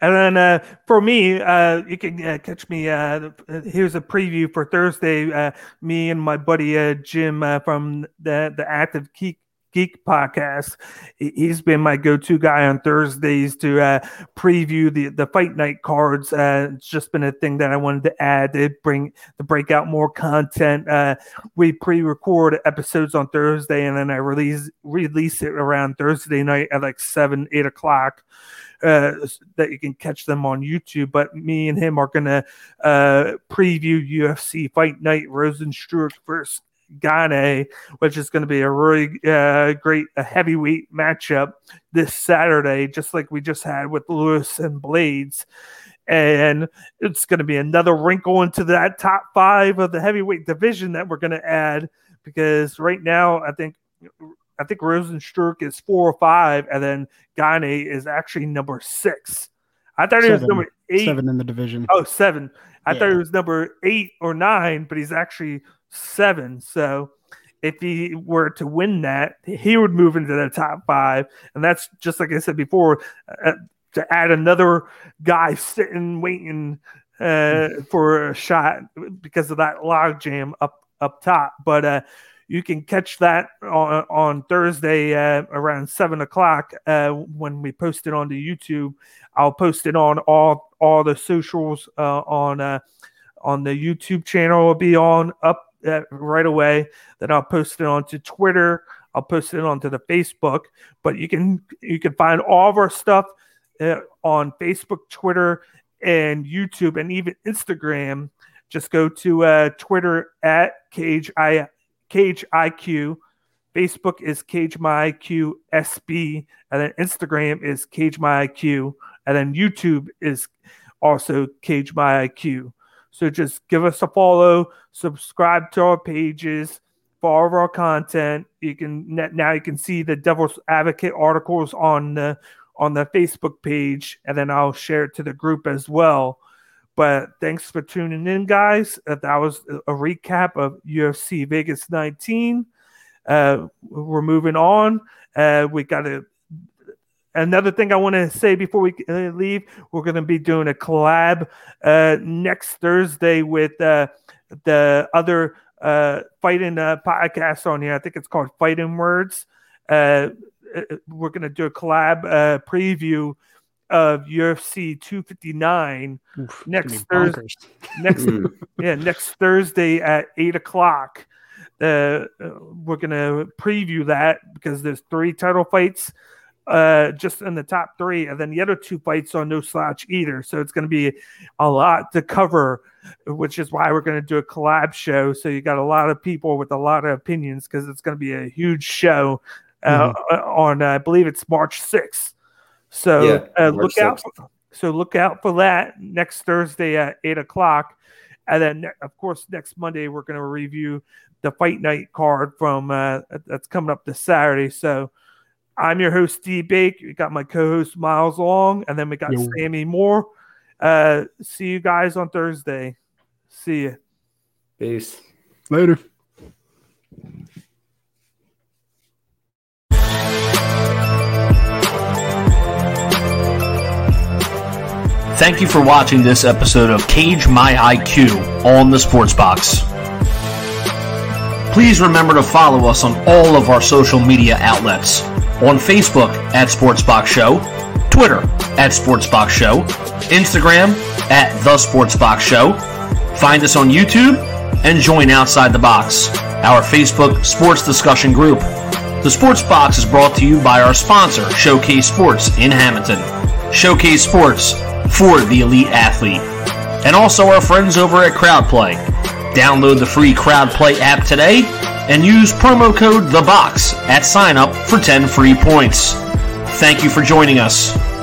And then uh, for me, uh, you can uh, catch me. Uh, here's a preview for Thursday. Uh, me and my buddy uh, Jim from the the Active Geek, Geek podcast. He- He's been my go-to guy on Thursdays to uh, preview the the fight night cards. Uh, it's just been a thing that I wanted to add to bring to break out more content. Uh, we pre-record episodes on Thursday, and then I release release it around Thursday night at like seven, eight o'clock uh, that you can catch them on YouTube. But me and him are gonna uh, preview UFC Fight Night Rozenstruik versus Gane, which is going to be a really uh, great a heavyweight matchup this Saturday, just like we just had with Lewis and Blaydes. And it's going to be another wrinkle into that top five of the heavyweight division that we're going to add because right now I think I think Rozenstruik is four or five, and then Gane is actually number six. I thought he was number eight. Seven in the division. Oh, seven. I thought he was number eight or nine, but he's actually seven. So if he were to win that, he would move into the top five. And that's just like I said before, uh, to add another guy sitting waiting uh, for a shot because of that log jam up up top. But uh, you can catch that on, on Thursday uh, around seven o'clock uh, when we post it on the YouTube. I'll post it on all all the socials uh, on uh, on the YouTube channel. Will be on up uh, right away. Then I'll post it onto Twitter. I'll post it onto the Facebook. But you can you can find all of our stuff uh, on Facebook, Twitter, and YouTube, and even Instagram. Just go to uh, Twitter at Cage I Cage IQ. Facebook is Cage My IQ SB, and then Instagram is Cage My IQ, and then YouTube is also Cage My IQ. So just give us a follow, subscribe to our pages of our content. You can now you can see the Devil's Advocate articles on the on the Facebook page, and then I'll share it to the group as well. But thanks for tuning in, guys. Uh, That was a recap of UFC Vegas 19. Uh, we're moving on. Uh, we got a another thing I want to say before we uh, leave. We're going to be doing a collab uh, next Thursday with uh, the other fighting podcast on here. I think it's called Fighting Words. We're going to do a collab preview of UFC 259 Oof, next Thursday. next Mm. yeah next thursday at eight o'clock. Uh, uh, we're gonna preview that because there's three title fights uh just in the top three and then the other two fights are no slouch either. So it's gonna be a lot to cover which is why we're gonna do a collab show. So you got a lot of people with a lot of opinions because it's gonna be a huge show uh, on uh, i believe it's march 6th so Yeah, uh, March look out 6th. so look out for that next Thursday at eight o'clock. And then, of course, next Monday we're going to review the fight night card from uh, that's coming up this Saturday. So I'm your host, Steve Bake. We got my co-host Miles Long, and then we got Yo. Sammy Moore. Uh, see you guys on Thursday. See you. Peace. Later. Thank you for watching this episode of Cage My IQ on the Sports Box. Please remember to follow us on all of our social media outlets. On Facebook at Sportsbox Show, Twitter at Sportsbox Show, Instagram at The Sportsbox Show. Find us on YouTube and join Outside the Box, our Facebook sports discussion group. The Sports Box is brought to you by our sponsor, Showcase Sports in Hamilton. Showcase Sports for the elite athlete. And also our friends over at CrowdPlay. Download the free CrowdPlay app today and use promo code THEBOX at sign up for 10 free points. Thank you for joining us.